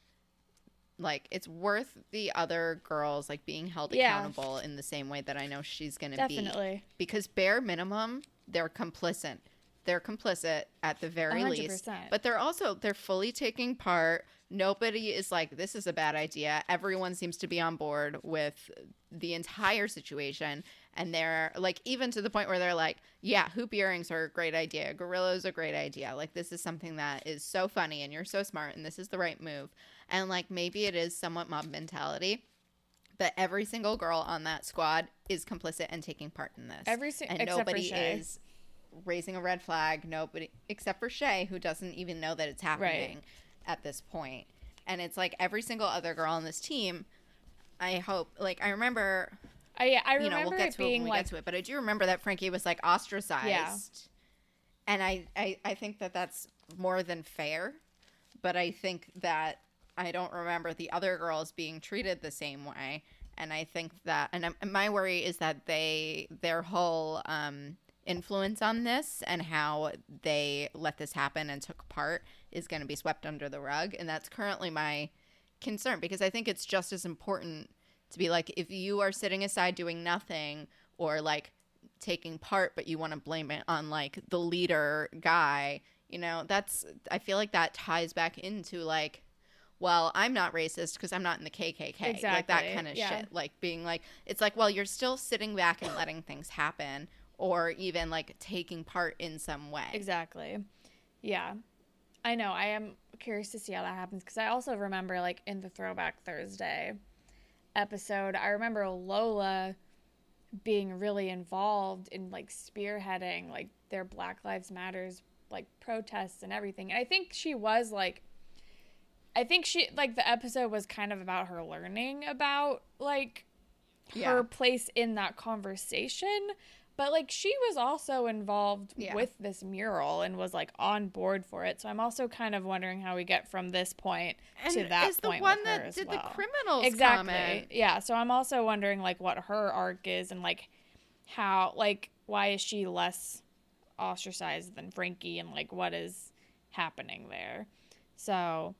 Speaker 2: like it's worth the other girls like being held
Speaker 3: Yeah.
Speaker 2: accountable in the same way that I know she's going to be
Speaker 3: Definitely.
Speaker 2: because bare minimum they're complicit they're complicit at the very least
Speaker 3: 100%.
Speaker 2: but they're also they're fully taking part. Nobody is like this is a bad idea. Everyone seems to be on board with the entire situation. And they're like even to the point where they're like yeah hoop earrings are a great idea. Gorilla is a great idea. Like this is something that is so funny and you're so smart and this is the right move. And like maybe it is somewhat mob mentality but every single girl on that squad is complicit and taking part in this.
Speaker 3: Every si-
Speaker 2: and nobody is raising a red flag nobody except for shay who doesn't even know that it's happening at this point. and it's like every single other girl on this team i hope like i remember
Speaker 3: I, yeah, I
Speaker 2: you
Speaker 3: remember
Speaker 2: know we'll get
Speaker 3: it
Speaker 2: to it when we
Speaker 3: like
Speaker 2: get to it but i do remember that frankie was like ostracized. And I, I i think that that's more than fair but i think that i don't remember the other girls being treated the same way. And i think that and my worry is that they their whole um influence on this and how they let this happen and took part is going to be swept under the rug. And that's currently my concern because i think it's just as important to be like if you are sitting aside doing nothing or like taking part but you want to blame it on like the leader guy you know that's i feel like that ties back into like well i'm not racist because i'm not in the kkk like that kind of
Speaker 3: yeah.
Speaker 2: shit. Like being like it's like well you're still sitting back and letting things happen or even like taking part in some way
Speaker 3: Exactly. Yeah. I know. I am curious to see how that happens because I also remember, like, in the Throwback Thursday, episode, I remember Lola being really involved in like spearheading like their Black Lives Matters like protests and everything. And I think she was like I think she like the episode was kind of about her learning about like her
Speaker 2: Yeah.
Speaker 3: place in that conversation. But like she was also involved
Speaker 2: Yeah.
Speaker 3: with this mural and was like on board for it. So I'm also kind of wondering how we get from this point to that
Speaker 2: is the
Speaker 3: point
Speaker 2: one that did
Speaker 3: well.
Speaker 2: the criminals
Speaker 3: exactly
Speaker 2: comment.
Speaker 3: yeah so i'm also wondering like what her arc is and like how like why is she less ostracized than frankie and like what is happening there so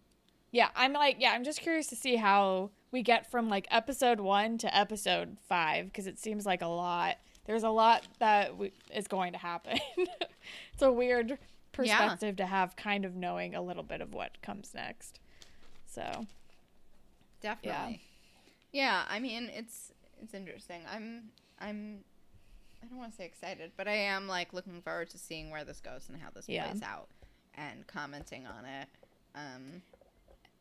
Speaker 3: yeah i'm like yeah i'm just curious to see how we get from like episode one to episode five because it seems like a lot there's a lot that w- is going to happen it's a weird perspective to have kind of knowing a little bit of what comes next so
Speaker 2: Definitely. Yeah. I mean, it's it's interesting. I'm I'm I don't want to say excited, but I am like looking forward to seeing where this goes and how this
Speaker 3: Yeah.
Speaker 2: plays out and commenting on it. Um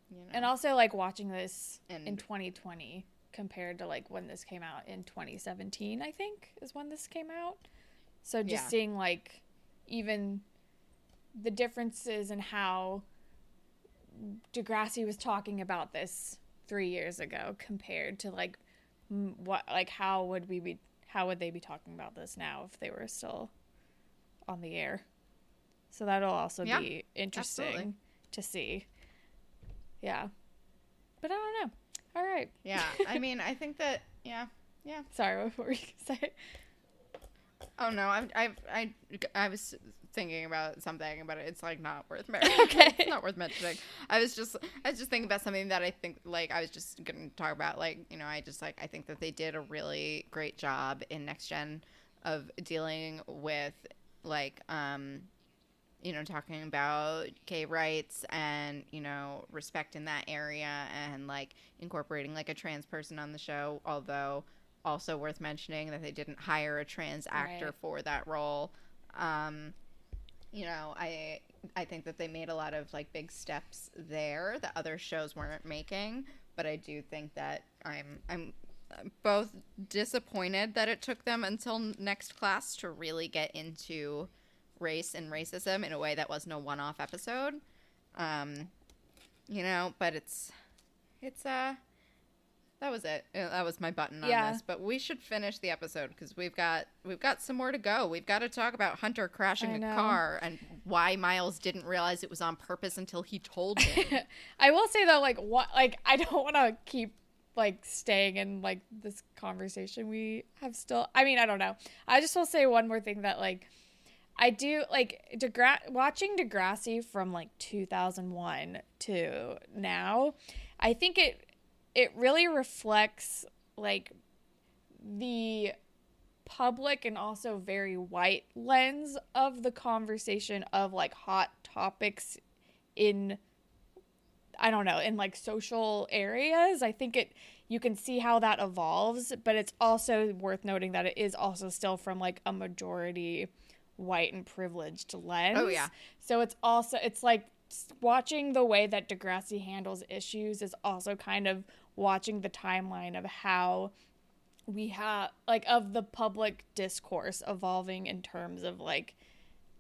Speaker 2: you know.
Speaker 3: And also like watching this
Speaker 2: And-
Speaker 3: in 2020 compared to like when this came out in 2017, I think is when this came out. So just
Speaker 2: Yeah.
Speaker 3: seeing like even the differences in how Degrassi was talking about this 3 years ago compared to like what like how would we be how would they be talking about this now if they were still on the air? So that'll also
Speaker 2: Yeah,
Speaker 3: be interesting
Speaker 2: absolutely.
Speaker 3: to see. Yeah. But I don't know. All right.
Speaker 2: yeah. I mean, I think that yeah. Yeah.
Speaker 3: Sorry, what were you going to say?
Speaker 2: Oh no, I I I I was thinking about something, but it's like not worth mentioning.
Speaker 3: Okay.
Speaker 2: it's not worth mentioning. I was just I was just thinking about something that I think like I was just gonna talk about. Like you know, I just like I think that they did a really great job in next gen of dealing with like um you know talking about gay rights and you know respect in that area and like incorporating like a trans person on the show although also worth mentioning that they didn't hire a trans actor
Speaker 3: Right.
Speaker 2: for that role um you know i i think that they made a lot of like big steps there that other shows weren't making but i do think that i'm i'm both disappointed that it took them until next class to really get into race and racism in a way that wasn't a one-off episode um you know but it's it's uh that was it Uh, that was my button on
Speaker 3: Yeah.
Speaker 2: this but we should finish the episode because we've got we've got some more to go we've got to talk about hunter crashing a car and why miles didn't realize it was on purpose until he told him
Speaker 3: I will say though, like what, like I don't want to keep like staying in like this conversation we have still. I mean, I don't know. I just will say one more thing that like I do like Degra- watching Degrassi from like 2001 to now. I think it it really reflects like the public and also very white lens of the conversation of like hot topics in I don't know, in like social areas. I think it you can see how that evolves, but it's also worth noting that it is also still from like a majority white and privileged oh, lens.
Speaker 2: Oh, yeah.
Speaker 3: So it's also it's like watching the way that Degrassi handles issues is also kind of watching the timeline of how we have like of the public discourse evolving in terms of like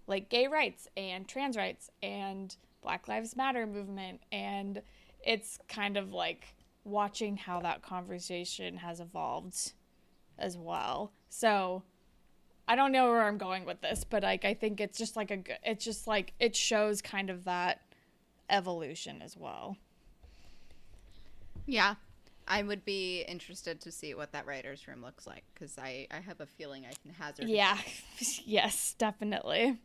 Speaker 3: like gay rights and trans rights and black lives matter movement and it's kind of like watching how that conversation has evolved as well so i don't know where i'm going with this but like i think it's just like a it's just like it shows kind of that evolution as well
Speaker 2: yeah i would be interested to see what that writers room looks like because i i have a feeling i can hazard
Speaker 3: Yeah. yes, definitely.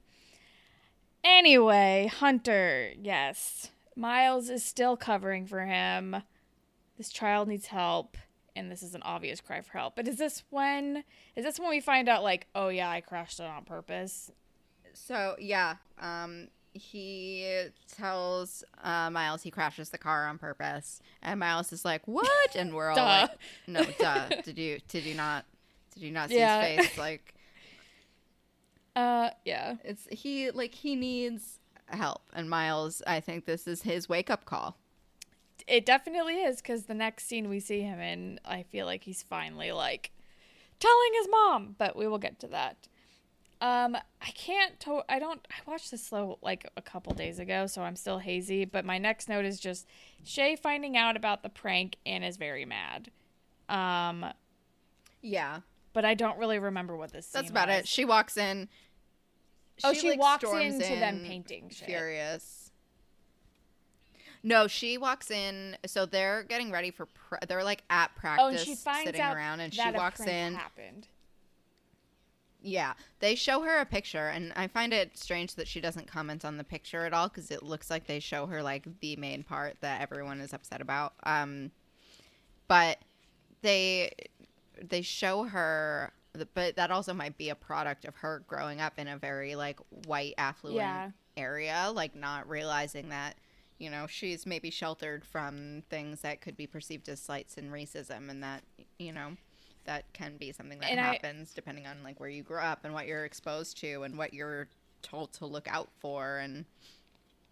Speaker 3: Anyway, Hunter, yes. Miles is still covering for him. This child needs help, and this is an obvious cry for help. But is this when is this when we find out like, oh yeah, I crashed it on purpose?
Speaker 2: So yeah, um, he tells uh, Miles he crashes the car on purpose, and Miles is like, "What?" And we're all
Speaker 3: Duh.
Speaker 2: like, "No, duh. Did you did you not did you not see
Speaker 3: Yeah.
Speaker 2: his face? Like
Speaker 3: Uh yeah.
Speaker 2: it's he like he needs help." And Miles, I think this is his wake up call.
Speaker 3: It definitely is because the next scene we see him in, I feel like he's finally like telling his mom, but we will get to that. Um, I can't. To- I don't. I watched this slow like a couple days ago, so I'm still hazy. But my next note is just Shay finding out about the prank and is very mad. Um,
Speaker 2: Yeah.
Speaker 3: but I don't really remember what this.
Speaker 2: Is.
Speaker 3: That's
Speaker 2: about it. She walks in.
Speaker 3: Oh, she
Speaker 2: like,
Speaker 3: walks into them painting shit.
Speaker 2: Furious. No, she walks in. So they're getting ready for. Pra- they're like at practice,
Speaker 3: Oh, and she finds
Speaker 2: sitting
Speaker 3: out
Speaker 2: around, and she walks in.
Speaker 3: Happened.
Speaker 2: Yeah, they show her a picture, and I find it strange that she doesn't comment on the picture at all because it looks like they show her like the main part that everyone is upset about. Um, but they they show her, but that also might be a product of her growing up in a very like white affluent
Speaker 3: Yeah.
Speaker 2: area, like not realizing that you know she's maybe sheltered from things that could be perceived as slights and racism, and that you know that can be something that
Speaker 3: And I-
Speaker 2: happens depending on like where you grew up and what you're exposed to and what you're told to look out for and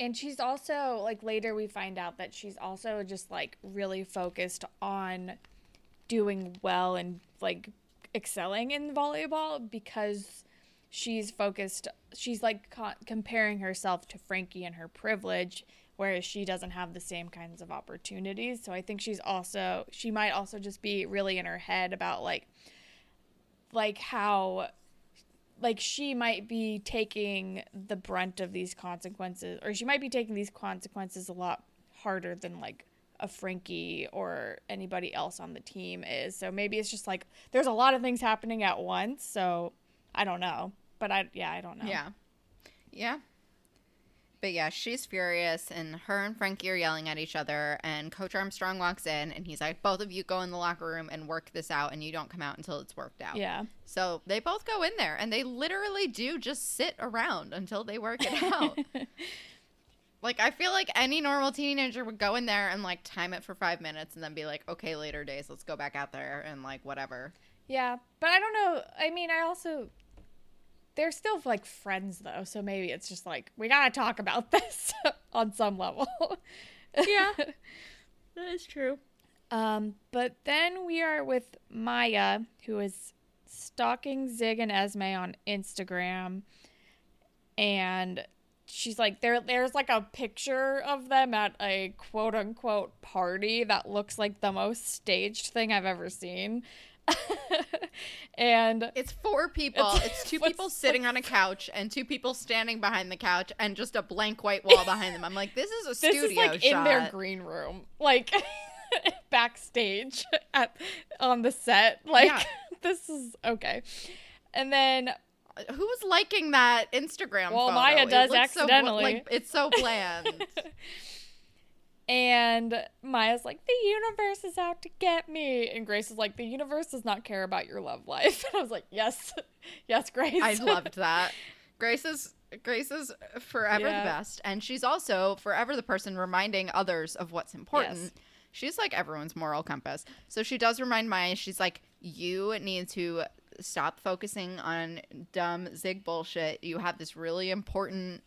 Speaker 3: And she's also like later we find out that she's also just like really focused on doing well and like excelling in volleyball because she's focused she's like co- comparing herself to Frankie and her privilege whereas she doesn't have the same kinds of opportunities. So I think she's also she might also just be really in her head about like like how like she might be taking the brunt of these consequences or she might be taking these consequences a lot harder than like a Frankie or anybody else on the team is. So maybe it's just like there's a lot of things happening at once, so I don't know. But I yeah, I don't know.
Speaker 2: yeah yeah but yeah she's furious and her and frankie are yelling at each other and coach armstrong walks in and he's like both of you go in the locker room and work this out and you don't come out until it's worked out
Speaker 3: Yeah.
Speaker 2: so they both go in there and they literally do just sit around until they work it out Like I feel like any normal teenager would go in there and like time it for five minutes and then be like, okay, later days, let's go back out there and like whatever.
Speaker 3: Yeah, but I don't know. I mean, I also they're still like friends though, so maybe it's just like we got to talk about this on some level.
Speaker 2: Yeah, that is true.
Speaker 3: Um, but then we are with Maya, who is stalking Zig and Esme on Instagram, and she's like, there, there's like a picture of them at a quote unquote party that looks like the most staged thing I've ever seen. and
Speaker 2: It's four people.
Speaker 3: It's-
Speaker 2: It's, two people sitting on a couch and two people standing behind the couch and just a blank white wall behind them. I'm like, this is a
Speaker 3: this
Speaker 2: studio
Speaker 3: is like
Speaker 2: shot.
Speaker 3: in their green room, like backstage at on the set. Like
Speaker 2: Yeah.
Speaker 3: this is okay. And then uh,
Speaker 2: Who's liking that Instagram?
Speaker 3: Well,
Speaker 2: photo?
Speaker 3: Maya
Speaker 2: It
Speaker 3: does
Speaker 2: so
Speaker 3: accidentally.
Speaker 2: like it's so bland.
Speaker 3: And Maya's like, the universe is out to get me. And Grace is like, the universe does not care about your love life. And I was like, yes, yes, Grace.
Speaker 2: I loved that. Grace is Grace is forever
Speaker 3: Yeah.
Speaker 2: the best, and she's also forever the person reminding others of what's important.
Speaker 3: Yes.
Speaker 2: She's like everyone's moral compass. So she does remind Maya. She's like, you need to stop focusing on dumb zig bullshit. You have this really important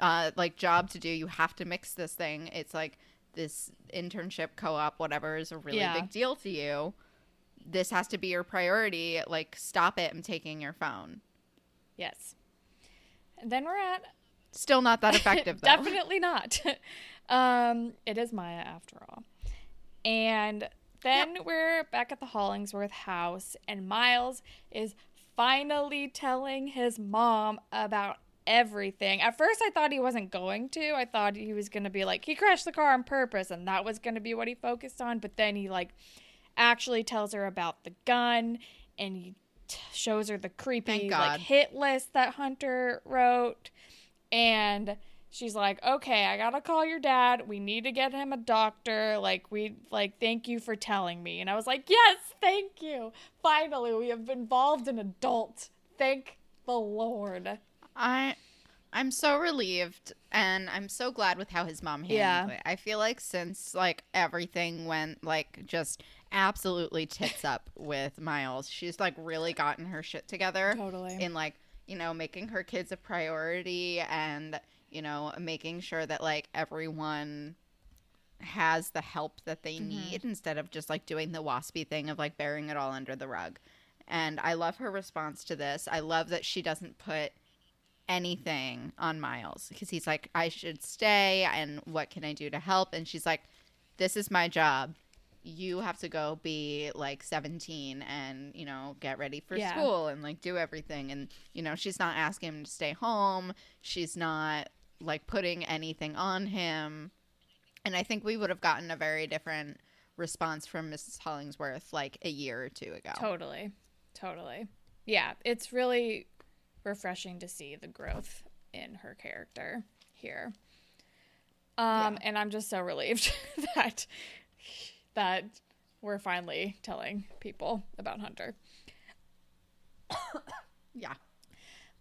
Speaker 2: uh, like job to do. You have to mix this thing. It's like this internship, co-op, whatever is a really
Speaker 3: Yeah.
Speaker 2: big deal to you. This has to be your priority. Like, stop it. I'm taking your phone.
Speaker 3: Yes. And then we're at
Speaker 2: Still not that effective, though.
Speaker 3: Definitely not. um, it is Maya after all. And then we're back at the Hollingsworth house, and Miles is finally telling his mom about everything. At first, I thought he wasn't going to. I thought he was going to be like, he crashed the car on purpose, and that was going to be what he focused on. But then he, like, actually tells her about the gun, and he t- shows her the creepy, like, hit list that Hunter wrote. And she's like okay i gotta call your dad. We need to get him a doctor. Like we like thank you for telling me. And i was like yes thank you. Finally we have involved an adult. Thank the lord
Speaker 2: I I'm so relieved and I'm so glad with how his mom handled
Speaker 3: Yeah.
Speaker 2: it. I feel like since like everything went like just absolutely tits up with Miles, she's like really gotten her shit together
Speaker 3: totally
Speaker 2: in like, you know, making her kids a priority and, you know, making sure that like everyone has the help that they mm-hmm. need instead of just like doing the waspy thing of like burying it all under the rug. And I love her response to this. I love that she doesn't put anything on Miles because he's like, I should stay and what can I do to help? And she's like, This is my job. You have to go be like 17 and, you know, get ready for
Speaker 3: Yeah.
Speaker 2: school and like do everything. And, you know, she's not asking him to stay home. She's not like putting anything on him. And I think we would have gotten a very different response from Mrs. Hollingsworth like a year or two ago.
Speaker 3: Totally. Totally. Yeah, it's really refreshing to see the growth in her character here. Um and I'm just so relieved that that we're finally telling people about Hunter.
Speaker 2: Yeah.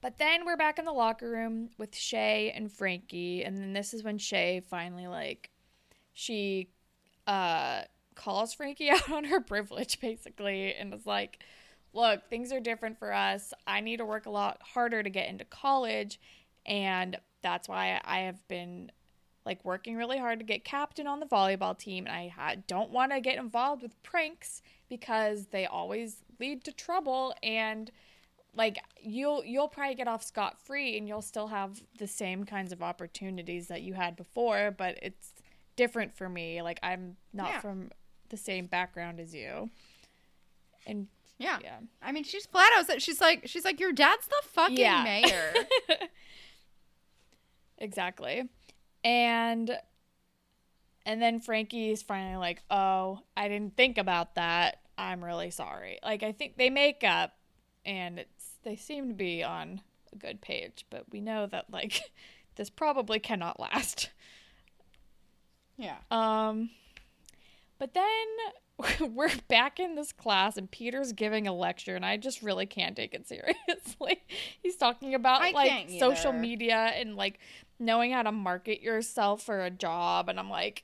Speaker 3: But then we're back in the locker room with Shay and Frankie, and then this is when Shay finally like she uh calls Frankie out on her privilege basically and is like, "Look, things are different for us. I need to work a lot harder to get into college, and that's why I have been like working really hard to get captain on the volleyball team and I ha- don't want to get involved with pranks because they always lead to trouble and like you'll you'll probably get off scot free and you'll still have the same kinds of opportunities that you had before, but it's different for me. Like I'm not
Speaker 2: Yeah.
Speaker 3: from the same background as you. And
Speaker 2: Yeah.
Speaker 3: yeah.
Speaker 2: I mean, she's flat out. She's like, she's like, your dad's the fucking
Speaker 3: Yeah.
Speaker 2: mayor.
Speaker 3: Exactly. And and then Frankie's finally like, "Oh, I didn't think about that. I'm really sorry." Like I think they make up and it's they seem to be on a good page, but we know that like this probably cannot last.
Speaker 2: yeah.
Speaker 3: Um but then we're back in this class and Peter's giving a lecture and I just really can't take it seriously. He's talking about
Speaker 2: I
Speaker 3: like social media and like knowing how to market yourself for a job and I'm like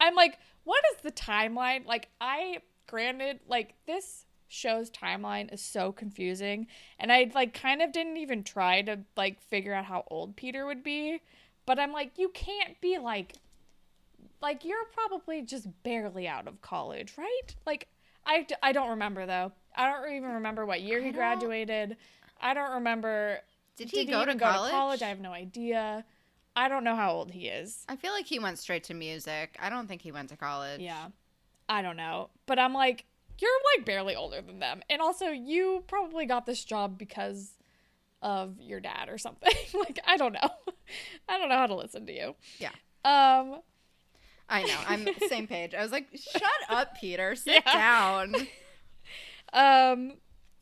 Speaker 3: I'm like what is the timeline? Like I granted like this show's timeline is so confusing and I like kind of didn't even try to like figure out how old Peter would be, but I'm like you can't be like like you're probably just barely out of college, right? Like I, I don't remember though. I don't even remember what year he graduated. I don't remember.
Speaker 2: Did he go to
Speaker 3: even
Speaker 2: college?
Speaker 3: I have no idea. I don't know how old he is.
Speaker 2: I feel like he went straight to music. I don't think he went to college.
Speaker 3: Yeah. I don't know. But I'm like, you're like barely older than them. And also, you probably got this job because of your dad or something. like, I don't know. I don't know how to listen to you.
Speaker 2: Yeah.
Speaker 3: Um,
Speaker 2: I know. I'm same page. I was like, shut up, Peter. Sit
Speaker 3: Yeah.
Speaker 2: down.
Speaker 3: Um,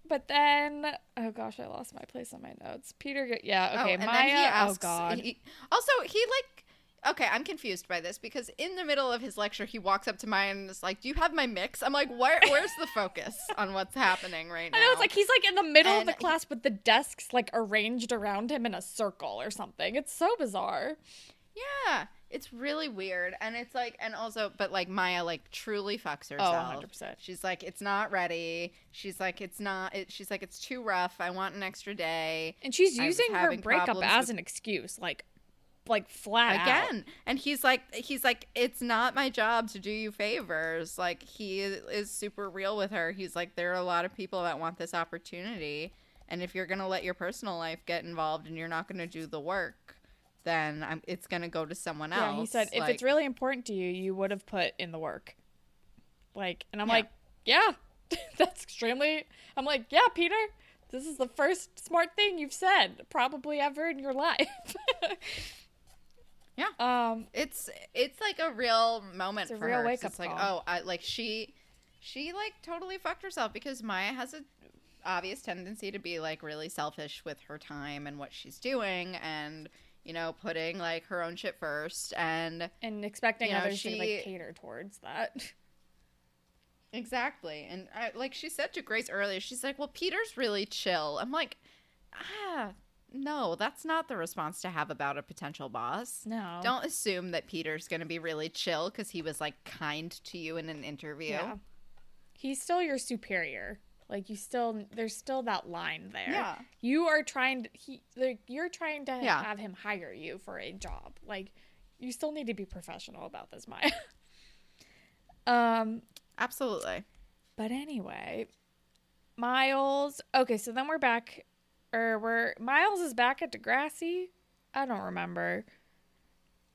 Speaker 3: but then oh gosh, I lost my place on my notes. Peter, yeah, okay,
Speaker 2: oh, and
Speaker 3: Maya.
Speaker 2: then he asks,
Speaker 3: oh god,
Speaker 2: he- also, he like. Okay, I'm confused by this because in the middle of his lecture, he walks up to Maya and is like, "Do you have my mix?" I'm like, "Where? Where's the focus on what's happening right now?"
Speaker 3: I know it's like he's like in the middle of
Speaker 2: And
Speaker 3: the
Speaker 2: he-
Speaker 3: class with the desks like arranged around him in a circle or something. It's so bizarre.
Speaker 2: Yeah, it's really weird, and it's like, and also, but like Maya, like truly fucks
Speaker 3: Oh,
Speaker 2: herself.
Speaker 3: 100%.
Speaker 2: She's like, it's not ready. She's like, it's not. It, she's like, it's too rough. I want an extra day
Speaker 3: And she's
Speaker 2: I
Speaker 3: using her breakup as
Speaker 2: with-
Speaker 3: an excuse, like, like flat out.
Speaker 2: again. And he's like, he's like, it's not my job to do you favors. Like he is super real with her. He's like, there are a lot of people that want this opportunity, and if you're gonna let your personal life get involved and you're not gonna do the work. Then I'm, it's gonna go to someone else.
Speaker 3: Yeah, he said if
Speaker 2: Like-
Speaker 3: it's really important to you, you would have put in the work. Like, and I'm
Speaker 2: Yeah.
Speaker 3: like, yeah, that's extremely. I'm like, yeah, Peter, this is the first smart thing you've said probably ever in your life.
Speaker 2: Yeah.
Speaker 3: Um.
Speaker 2: it's it's like a real moment
Speaker 3: It's a
Speaker 2: for
Speaker 3: real
Speaker 2: her. 'cause
Speaker 3: wake-up
Speaker 2: It's like oh, I, like she she like totally fucked herself because Maya has a obvious tendency to be like really selfish with her time and what she's doing and you know putting like her own shit first and
Speaker 3: And expecting
Speaker 2: You know,
Speaker 3: others to like cater towards that.
Speaker 2: exactly and I, like she said to Grace earlier she's like well Peter's really chill. I'm like ah no that's not the response to have about a potential boss.
Speaker 3: No.
Speaker 2: Don't assume that Peter's going to be really chill because he was like kind to you in an interview.
Speaker 3: Yeah. He's still your superior. Like you still there's still that line there.
Speaker 2: Yeah.
Speaker 3: You are trying to he like you're trying to
Speaker 2: Yeah.
Speaker 3: have him hire you for a job. Like you still need to be professional about this, Maya. um,
Speaker 2: Absolutely.
Speaker 3: but anyway, Miles. Okay, so then we're back, or we're Miles is back at Degrassi. I don't remember,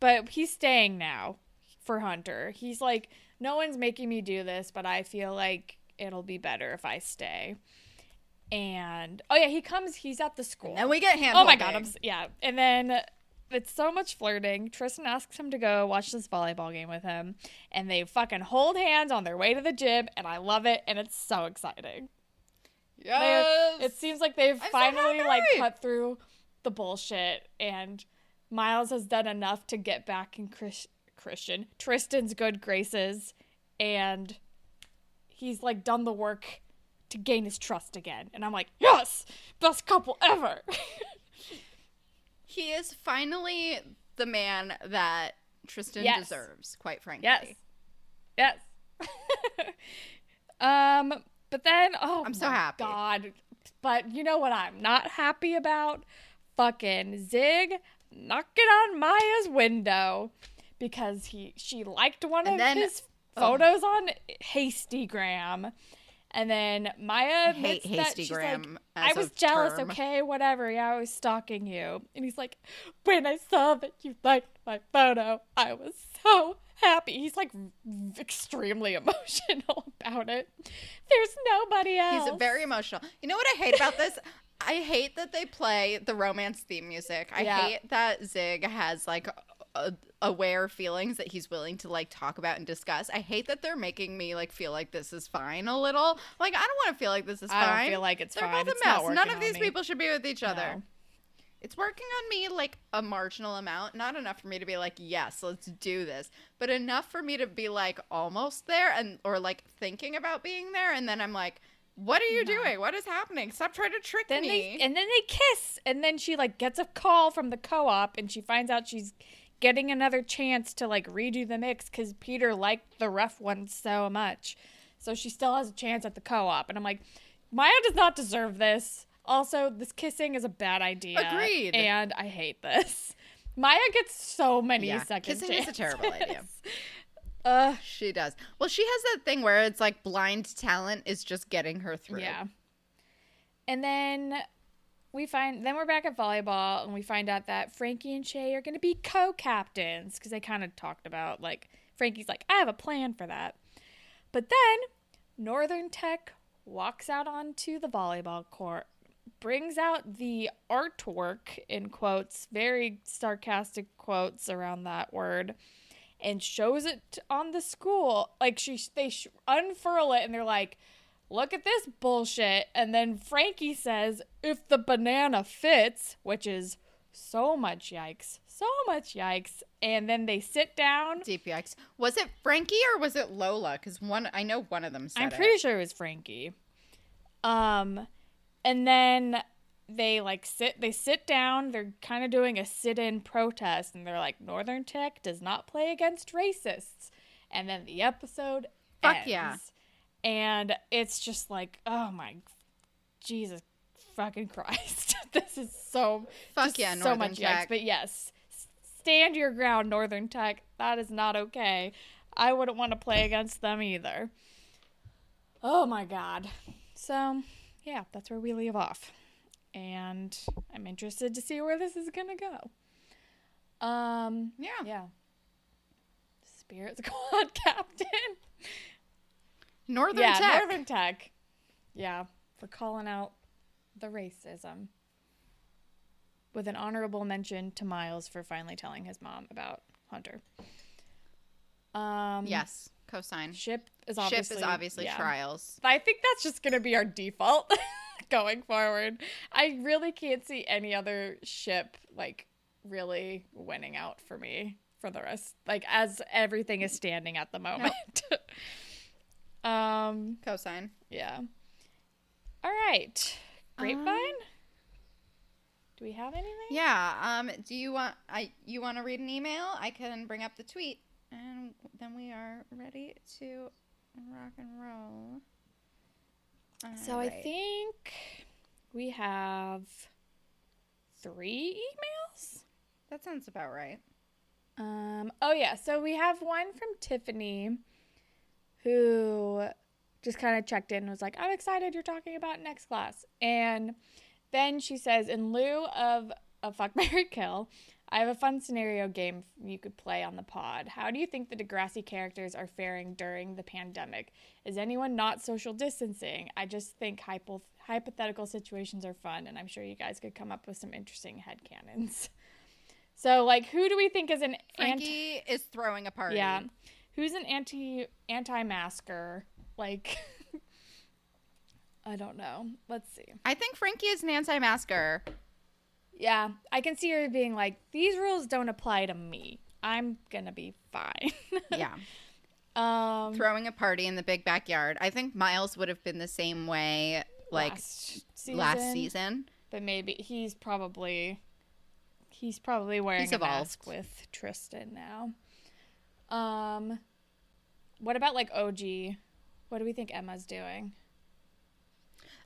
Speaker 3: but he's staying now for Hunter. He's like, no one's making me do this, but I feel like it'll be better if I stay. And oh yeah, he comes. He's at the school.
Speaker 2: And we get hand.
Speaker 3: Oh my god, I'm yeah. And then it's so much flirting. Tristan asks him to go watch this volleyball game with him, and they fucking hold hands on their way to the gym, and I love it, and it's so exciting.
Speaker 2: Yes.
Speaker 3: It seems like they've
Speaker 2: so
Speaker 3: finally like cut through the bullshit, and Miles has done enough to get back in Chris- Christian Tristan's good graces, and he's like done the work to gain his trust again. And I'm like, yes, best couple ever.
Speaker 2: he is finally the man that Tristan
Speaker 3: Yes.
Speaker 2: deserves. Quite frankly.
Speaker 3: Yes. Yes. um, but then oh
Speaker 2: I'm so happy.
Speaker 3: God. But you know what I'm not happy about? Fucking Zig knocking on Maya's window because he she liked one
Speaker 2: And
Speaker 3: of
Speaker 2: then-
Speaker 3: his
Speaker 2: oh.
Speaker 3: photos on Hastygram. And then Maya admits that she's like, I was jealous,
Speaker 2: term.
Speaker 3: okay, whatever. Yeah, I was stalking you. And he's like, when I saw that you liked my photo, I was so happy. He's like extremely emotional about it. There's nobody else.
Speaker 2: He's very emotional. You know what I hate about this? I hate that they play the romance theme music. I
Speaker 3: Yeah.
Speaker 2: hate that Zig has like Uh, aware feelings that he's willing to like talk about and discuss. I hate that they're making me like feel like this is fine a little. Like I don't want to feel like this is fine.
Speaker 3: I don't feel like it's
Speaker 2: they're
Speaker 3: fine.
Speaker 2: both
Speaker 3: It's
Speaker 2: a
Speaker 3: not
Speaker 2: mess. None of these
Speaker 3: me.
Speaker 2: people should be with each other.
Speaker 3: No.
Speaker 2: It's working on me like a marginal amount, not enough for me to be like, yes, let's do this, but enough for me to be like almost there and or like thinking about being there, and then I'm like, what are you doing? What is happening? Stop trying to trick
Speaker 3: then
Speaker 2: me.
Speaker 3: they and then they kiss and then she like gets a call from the co-op and she finds out she's getting another chance to like redo the mix because peter liked the rough one so much so she still has a chance at the co-op and i'm like maya does not deserve this also this kissing is a bad idea
Speaker 2: Agreed.
Speaker 3: and i hate this maya gets so many
Speaker 2: Yeah,
Speaker 3: second
Speaker 2: kissing is a terrible idea.
Speaker 3: chances. uh
Speaker 2: She does. Well, she has that thing where it's like blind talent is just getting her through.
Speaker 3: Yeah. And then we find then we're back at volleyball and we find out that Frankie and Shay are going to be co-captains because they kind of talked about like Frankie's like I have a plan for that. But then Northern Tech walks out onto the volleyball court, brings out the artwork in quotes, very sarcastic quotes around that word and shows it on the school. Like she, they unfurl it, and they're like, "Look at this bullshit." And then Frankie says, "If the banana fits," which is so much yikes, so much yikes. And then they sit down.
Speaker 2: Deep yikes. Was it Frankie or was it Lola? Because one, I know one of them said
Speaker 3: I'm
Speaker 2: it.
Speaker 3: pretty sure it was Frankie. Um, and then they like sit. They sit down. They're kind of doing a sit-in protest, and they're like, "Northern Tech does not play against racists." And then the episode
Speaker 2: Fuck
Speaker 3: ends.
Speaker 2: yeah.
Speaker 3: And it's just like, oh my, Jesus, fucking Christ! this is so
Speaker 2: Fuck yeah,
Speaker 3: so
Speaker 2: Northern
Speaker 3: much
Speaker 2: Tech.
Speaker 3: yikes. But yes, stand your ground, Northern Tech. That is not okay. I wouldn't want to play against them either. Oh my god. So, yeah, that's where we leave off. And I'm interested to see where this is going to go. Um,
Speaker 2: Yeah.
Speaker 3: yeah. Spirit Squad Captain.
Speaker 2: Northern
Speaker 3: yeah,
Speaker 2: Tech.
Speaker 3: Northern Tech. Yeah, for calling out the racism. With an honorable mention to Miles for finally telling his mom about Hunter. Um,
Speaker 2: Yes. Cosign.
Speaker 3: Ship is obviously, Ship
Speaker 2: is obviously
Speaker 3: yeah.
Speaker 2: Triles.
Speaker 3: I think that's just going to be our default going forward. I really can't see any other ship like really winning out for me for the rest like as everything is standing at the moment. um
Speaker 2: Cosign.
Speaker 3: yeah. All right. Grapevine?
Speaker 2: Um,
Speaker 3: Do we have anything?
Speaker 2: Yeah. Um. Do you want? I. You want to read an email? I can bring up the tweet, and then we are ready to rock and roll.
Speaker 3: So I think we have three emails.
Speaker 2: that sounds about right.
Speaker 3: Um, oh yeah, so we have one from Tiffany who just kind of checked in and was like, I'm excited you're talking about next class. And then she says, in lieu of a fuck Mary Kill, I have a fun scenario game you could play on the pod. How do you think the Degrassi characters are faring during the pandemic? Is anyone not social distancing? I just think hypo- hypothetical situations are fun, and I'm sure you guys could come up with some interesting headcanons. So, like, who do we think is an anti?
Speaker 2: Frankie is throwing a party.
Speaker 3: Yeah, who's an anti anti masker? Like, I don't know. Let's see.
Speaker 2: I think Frankie is an anti-masker.
Speaker 3: Yeah, I can see her being like, these rules don't apply to me. I'm gonna be fine.
Speaker 2: Yeah.
Speaker 3: um,
Speaker 2: throwing a party in the big backyard. I think Miles would have been the same way like
Speaker 3: last
Speaker 2: last
Speaker 3: season,
Speaker 2: season.
Speaker 3: but maybe he's probably he's probably wearing
Speaker 2: He's
Speaker 3: a
Speaker 2: evolved.
Speaker 3: mask with Tristan now. Um, what about like OG? What do we think Emma's doing?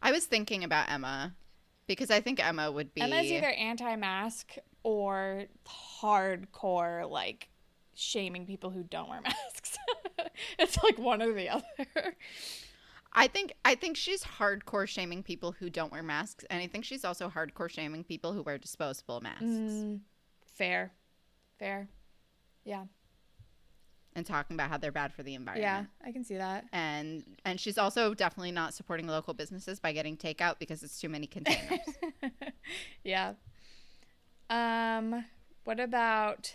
Speaker 2: I was thinking about Emma because I think Emma would be
Speaker 3: Emma's either anti-mask or hardcore like shaming people who don't wear masks. it's like one or the other.
Speaker 2: I think I think she's hardcore shaming people who don't wear masks and I think she's also hardcore shaming people who wear disposable masks
Speaker 3: Mm, fair, fair. Yeah,
Speaker 2: and talking about how they're bad for the environment. yeah.
Speaker 3: I can see that.
Speaker 2: And and she's also definitely not supporting local businesses by getting takeout because it's too many containers.
Speaker 3: yeah. Um, what about?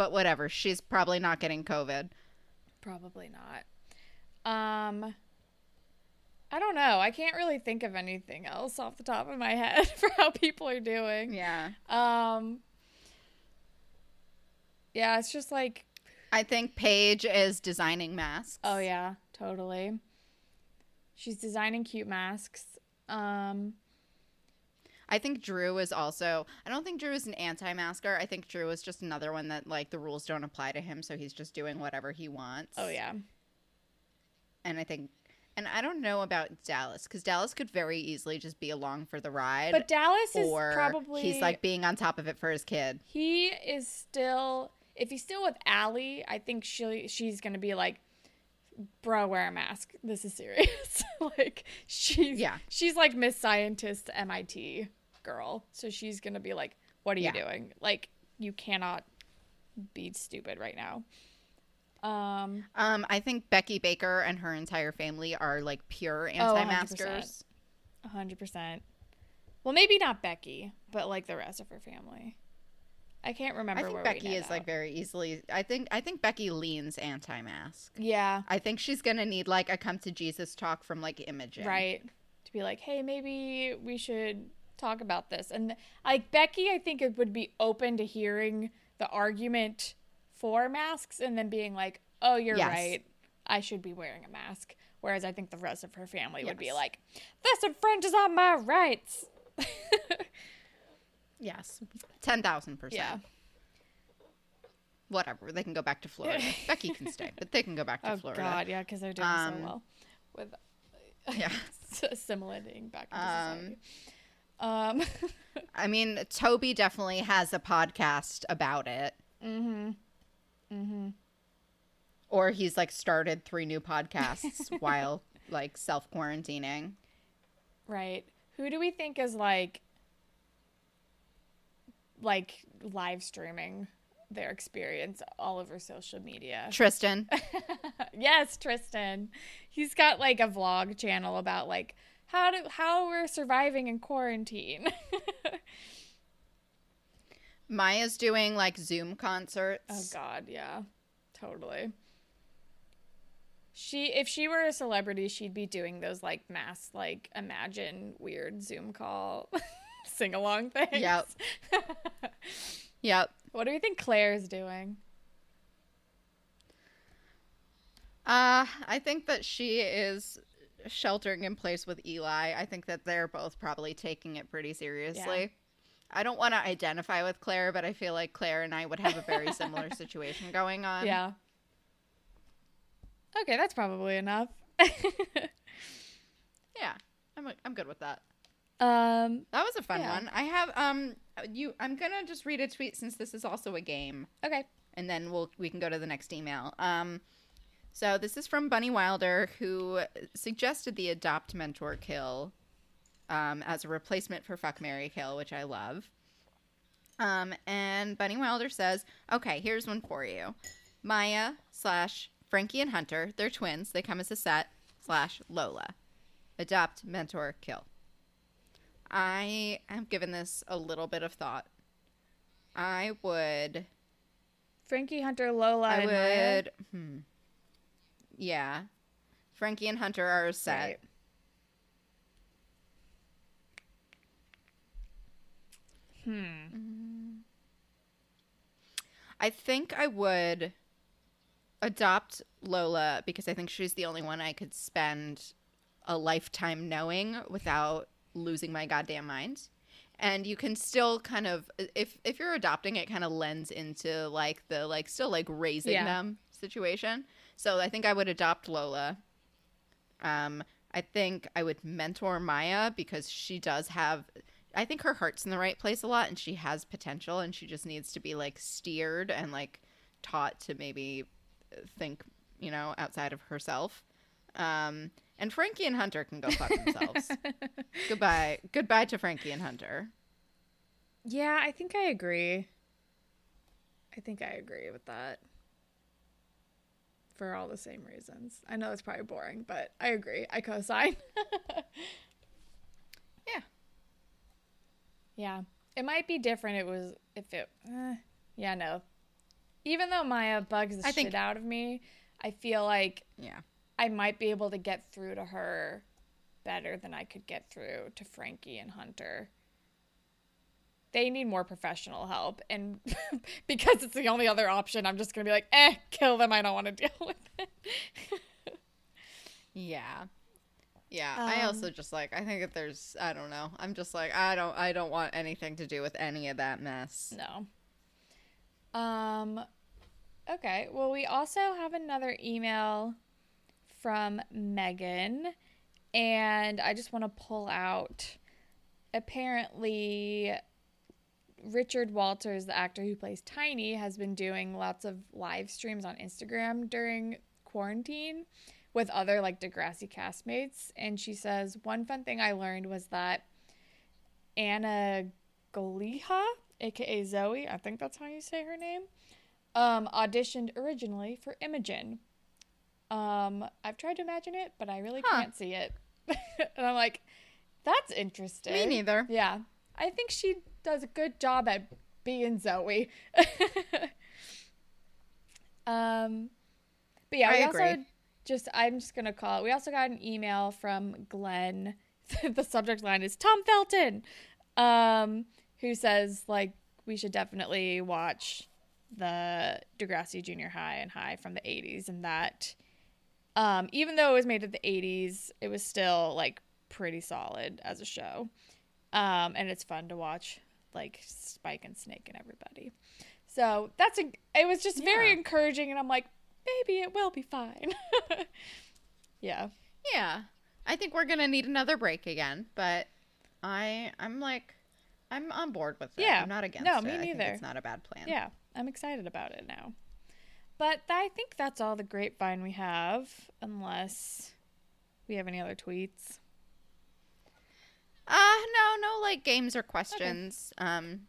Speaker 2: but whatever, she's probably not getting COVID.
Speaker 3: Probably not. Um, I don't know. I can't really think of anything else off the top of my head for how people are doing.
Speaker 2: Yeah.
Speaker 3: Um. Yeah, it's just like,
Speaker 2: I think Paige is designing masks.
Speaker 3: oh yeah, totally. She's designing cute masks. Um,
Speaker 2: I think Drew is also. I don't think Drew is an anti-masker. I think Drew is just another one that like the rules don't apply to him, so he's just doing whatever he wants.
Speaker 3: oh yeah.
Speaker 2: And I think, and I don't know about Dallas because Dallas could very easily just be along for the ride,
Speaker 3: But Dallas is probably
Speaker 2: he's like being on top of it for his kid.
Speaker 3: he is still if he's still with Alli, I think she she's gonna be like, bro, wear a mask. This is serious. like she's
Speaker 2: Yeah.
Speaker 3: she's like Miss Scientist MIT girl. So she's gonna be like, What are you
Speaker 2: Yeah.
Speaker 3: doing? Like, you cannot be stupid right now. Um
Speaker 2: Um, I think Becky Baker and her entire family are like pure
Speaker 3: Oh, 100%.
Speaker 2: anti-maskers.
Speaker 3: a hundred percent. Well maybe not Becky, but like the rest of her family. I can't remember
Speaker 2: I think
Speaker 3: where
Speaker 2: Becky is like very easily. I think I think Becky leans anti-mask.
Speaker 3: Yeah.
Speaker 2: I think she's gonna need like a come to Jesus talk from like Imogen.
Speaker 3: right to be like hey maybe we should talk about this and like becky i think it would be open to hearing the argument for masks and then being like oh you're
Speaker 2: Yes.
Speaker 3: right i should be wearing a mask whereas i think the rest of her family would be like this infringes on my rights
Speaker 2: Yes. 10,000%.
Speaker 3: yeah
Speaker 2: percent. Whatever. They can go back to Florida. Becky can stay, but they can go back to
Speaker 3: oh
Speaker 2: Florida.
Speaker 3: god yeah because they're doing
Speaker 2: Um,
Speaker 3: so well with
Speaker 2: Yeah.
Speaker 3: assimilating back into
Speaker 2: Um,
Speaker 3: society um
Speaker 2: I mean, Toby definitely has a podcast about it.
Speaker 3: mm-hmm mm-hmm
Speaker 2: Or he's like started three new podcasts while like self quarantining.
Speaker 3: Right. Who do we think is like like live streaming their experience all over social media?
Speaker 2: Tristan.
Speaker 3: yes, Tristan. He's got like a vlog channel about like how do how we're surviving in quarantine.
Speaker 2: Maya's doing like Zoom concerts.
Speaker 3: oh god, yeah. Totally. She if she were a celebrity, she'd be doing those like mass like imagine weird Zoom call sing along things.
Speaker 2: Yep. Yep.
Speaker 3: What do you think Claire's doing?
Speaker 2: Uh, I think that she is sheltering in place with Eli. I think that they're both probably taking it pretty seriously. I don't want to identify with Claire, but I feel like Claire and I would have a very similar situation going on.
Speaker 3: yeah. Okay, that's probably enough.
Speaker 2: Yeah. I'm I'm good with that.
Speaker 3: Um,
Speaker 2: That was a fun
Speaker 3: Yeah.
Speaker 2: one. I have um you I'm going to just read a tweet since this is also a game
Speaker 3: okay.
Speaker 2: and then we'll we can go to the next email. Um so this is from Bunny Wilder who suggested the adopt mentor kill um as a replacement for fuck Mary kill, which I love. Um and Bunny Wilder says, "Okay, here's one for you. Maya slash Frankie and Hunter, they're twins. They come as a set slash Lola. Adopt, mentor, kill. I have given this a little bit of thought. I would.
Speaker 3: Frankie Hunter, Lola,
Speaker 2: I would. Hmm. Yeah. Frankie and Hunter are a set.
Speaker 3: Right. Hmm.
Speaker 2: I think I would adopt Lola because I think she's the only one I could spend a lifetime knowing without losing my goddamn mind. And you can still kind of if if you're adopting it kind of lends into like the like still like raising
Speaker 3: Yeah.
Speaker 2: them situation. So I think I would adopt Lola. Um I think I would mentor Maya because she does have I think her heart's in the right place a lot and she has potential and she just needs to be like steered and like taught to maybe think, you know, outside of herself. Um and Frankie and Hunter can go fuck themselves. Goodbye. Goodbye to Frankie and Hunter.
Speaker 3: Yeah, I think I agree. I think I agree with that. For all the same reasons. I know it's probably boring, but I agree. I co-sign.
Speaker 2: Yeah.
Speaker 3: Yeah. It might be different it was if it eh, yeah, no. Even though Maya bugs the
Speaker 2: I
Speaker 3: shit
Speaker 2: think-
Speaker 3: out of me, I feel like
Speaker 2: Yeah.
Speaker 3: I might be able to get through to her better than I could get through to Frankie and Hunter. They need more professional help, and because it's the only other option, I'm just gonna be like, eh, kill them. I don't want to deal with it.
Speaker 2: Yeah. Yeah. I
Speaker 3: Um,
Speaker 2: also just like I think if there's I don't know. I'm just like I don't I don't want anything to do with any of that mess.
Speaker 3: No. Um okay, well we also have another email from Megan and I just want to pull out apparently Richard Walters, the actor who plays Tiny, has been doing lots of live streams on Instagram during quarantine with other like Degrassi castmates and she says one fun thing I learned was that Anna Goliha, aka Zoe, I think that's how you say her name, um, auditioned originally for Imogen. Um, I've tried to imagine it, but I really
Speaker 2: Huh.
Speaker 3: can't see it. and I'm like, that's interesting.
Speaker 2: Me neither.
Speaker 3: Yeah. I think she does a good job at being Zoe. um, but yeah,
Speaker 2: I
Speaker 3: we
Speaker 2: agree.
Speaker 3: also just, I'm just going to call it. We also got an email from Glenn. the subject line is Tom Felton, um, who says, like, we should definitely watch the Degrassi Junior High and High from the 80s and that um, even though it was made in the 80s, it was still like pretty solid as a show. Um, and it's fun to watch like Spike and Snake and everybody. So that's a, it was just very encouraging and I'm like, maybe it will be fine. yeah.
Speaker 2: Yeah. I think we're gonna need another break again, but I I'm like I'm on board with it.
Speaker 3: Yeah.
Speaker 2: I'm not against
Speaker 3: No,
Speaker 2: it.
Speaker 3: me
Speaker 2: I think
Speaker 3: neither.
Speaker 2: it's not a bad plan.
Speaker 3: Yeah. I'm excited about it now. But I think that's all the grapevine we have, unless we have any other tweets.
Speaker 2: Uh no, no like games or questions. Um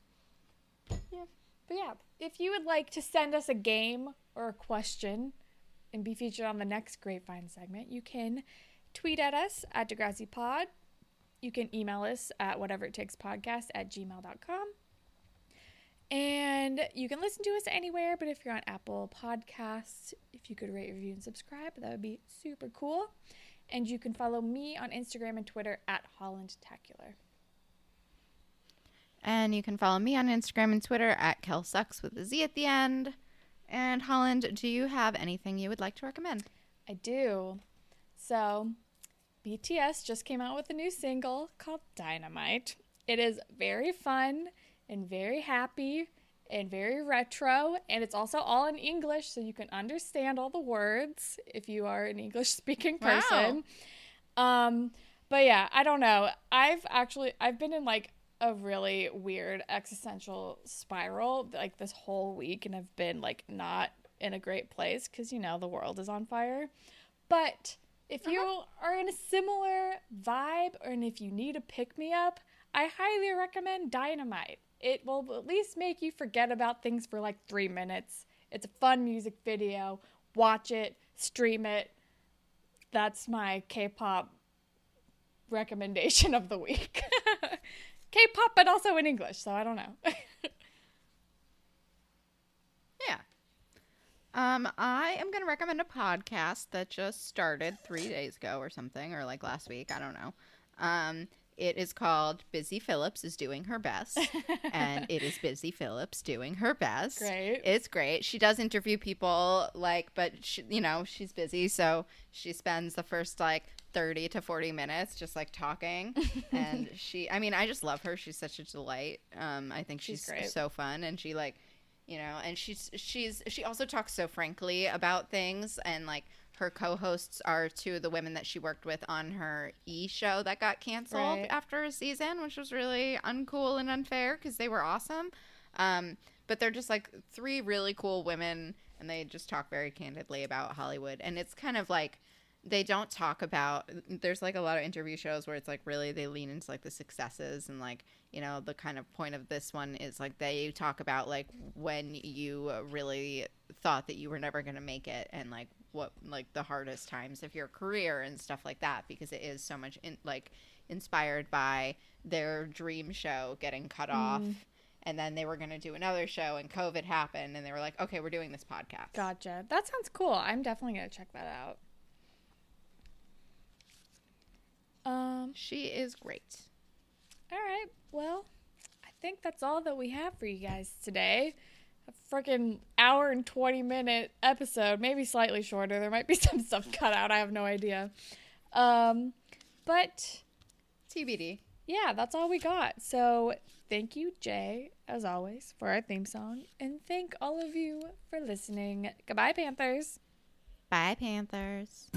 Speaker 2: Yeah.
Speaker 3: But yeah, if you would like to send us a game or a question and be featured on the next Grapevine segment, you can tweet at us at Degrassi Pod. You can email us at whatever it takes podcast at gmail.com. And you can listen to us anywhere, but if you're on Apple Podcasts, if you could rate, review, and subscribe, that would be super cool. And you can follow me on Instagram and Twitter at HollandTacular.
Speaker 2: and you can follow me on Instagram and Twitter at KelSucks with a Z at the end. And Holland, do you have anything you would like to recommend?
Speaker 3: I do. So, BTS just came out with a new single called Dynamite. It is very fun and very happy and very retro, and it's also all in English, so you can understand all the words if you are an English speaking
Speaker 2: Wow.
Speaker 3: person. Um, But yeah, I don't know. I've actually I've been in like a really weird existential spiral like this whole week and I've been like not in a great place cuz you know the world is on fire. But if you are in a similar vibe or and if you need a pick me up, I highly recommend Dynamite. It will at least make you forget about things for like 3 minutes. It's a fun music video. Watch it, stream it. That's my K-pop recommendation of the week. K-pop, but also in English, so I don't know.
Speaker 2: Yeah. Um, I am going to recommend a podcast that just started three days ago or something, or like last week. I don't know. Um, it is called Busy Phillips is Doing Her Best. and it is Busy Phillips doing her best.
Speaker 3: Great.
Speaker 2: It's great. She does interview people, like, but, she, you know, she's busy. So she spends the first, like, 30 to 40 minutes just, like, talking. and she, I mean, I just love her. She's such a delight. Um, I think
Speaker 3: She's
Speaker 2: she's,
Speaker 3: great.
Speaker 2: so fun. And she, like, you know and she's she's she also talks so frankly about things and like her co-hosts are two of the women that she worked with on her e show that got canceled
Speaker 3: Right.
Speaker 2: after a season which was really uncool and unfair because they were awesome um, but they're just like three really cool women and they just talk very candidly about hollywood and it's kind of like they don't talk about there's like a lot of interview shows where it's like really they lean into like the successes and like you know the kind of point of this one is like they talk about like when you really thought that you were never going to make it and like what like the hardest times of your career and stuff like that because it is so much in like inspired by their dream show getting cut off and then they were going to do another show and covid happened and they were like okay we're doing this podcast
Speaker 3: Gotcha. That sounds cool. I'm definitely gonna check that out. Um.
Speaker 2: she is great
Speaker 3: All right. Well, I think that's all that we have for you guys today. A freaking hour and 20 minute episode, maybe slightly shorter. There might be some stuff cut out. I have no idea. Um, but
Speaker 2: tbd
Speaker 3: yeah, that's all we got. So thank you, Jay, as always, for our theme song. And thank all of you for listening. Goodbye, Panthers.
Speaker 2: bye panthers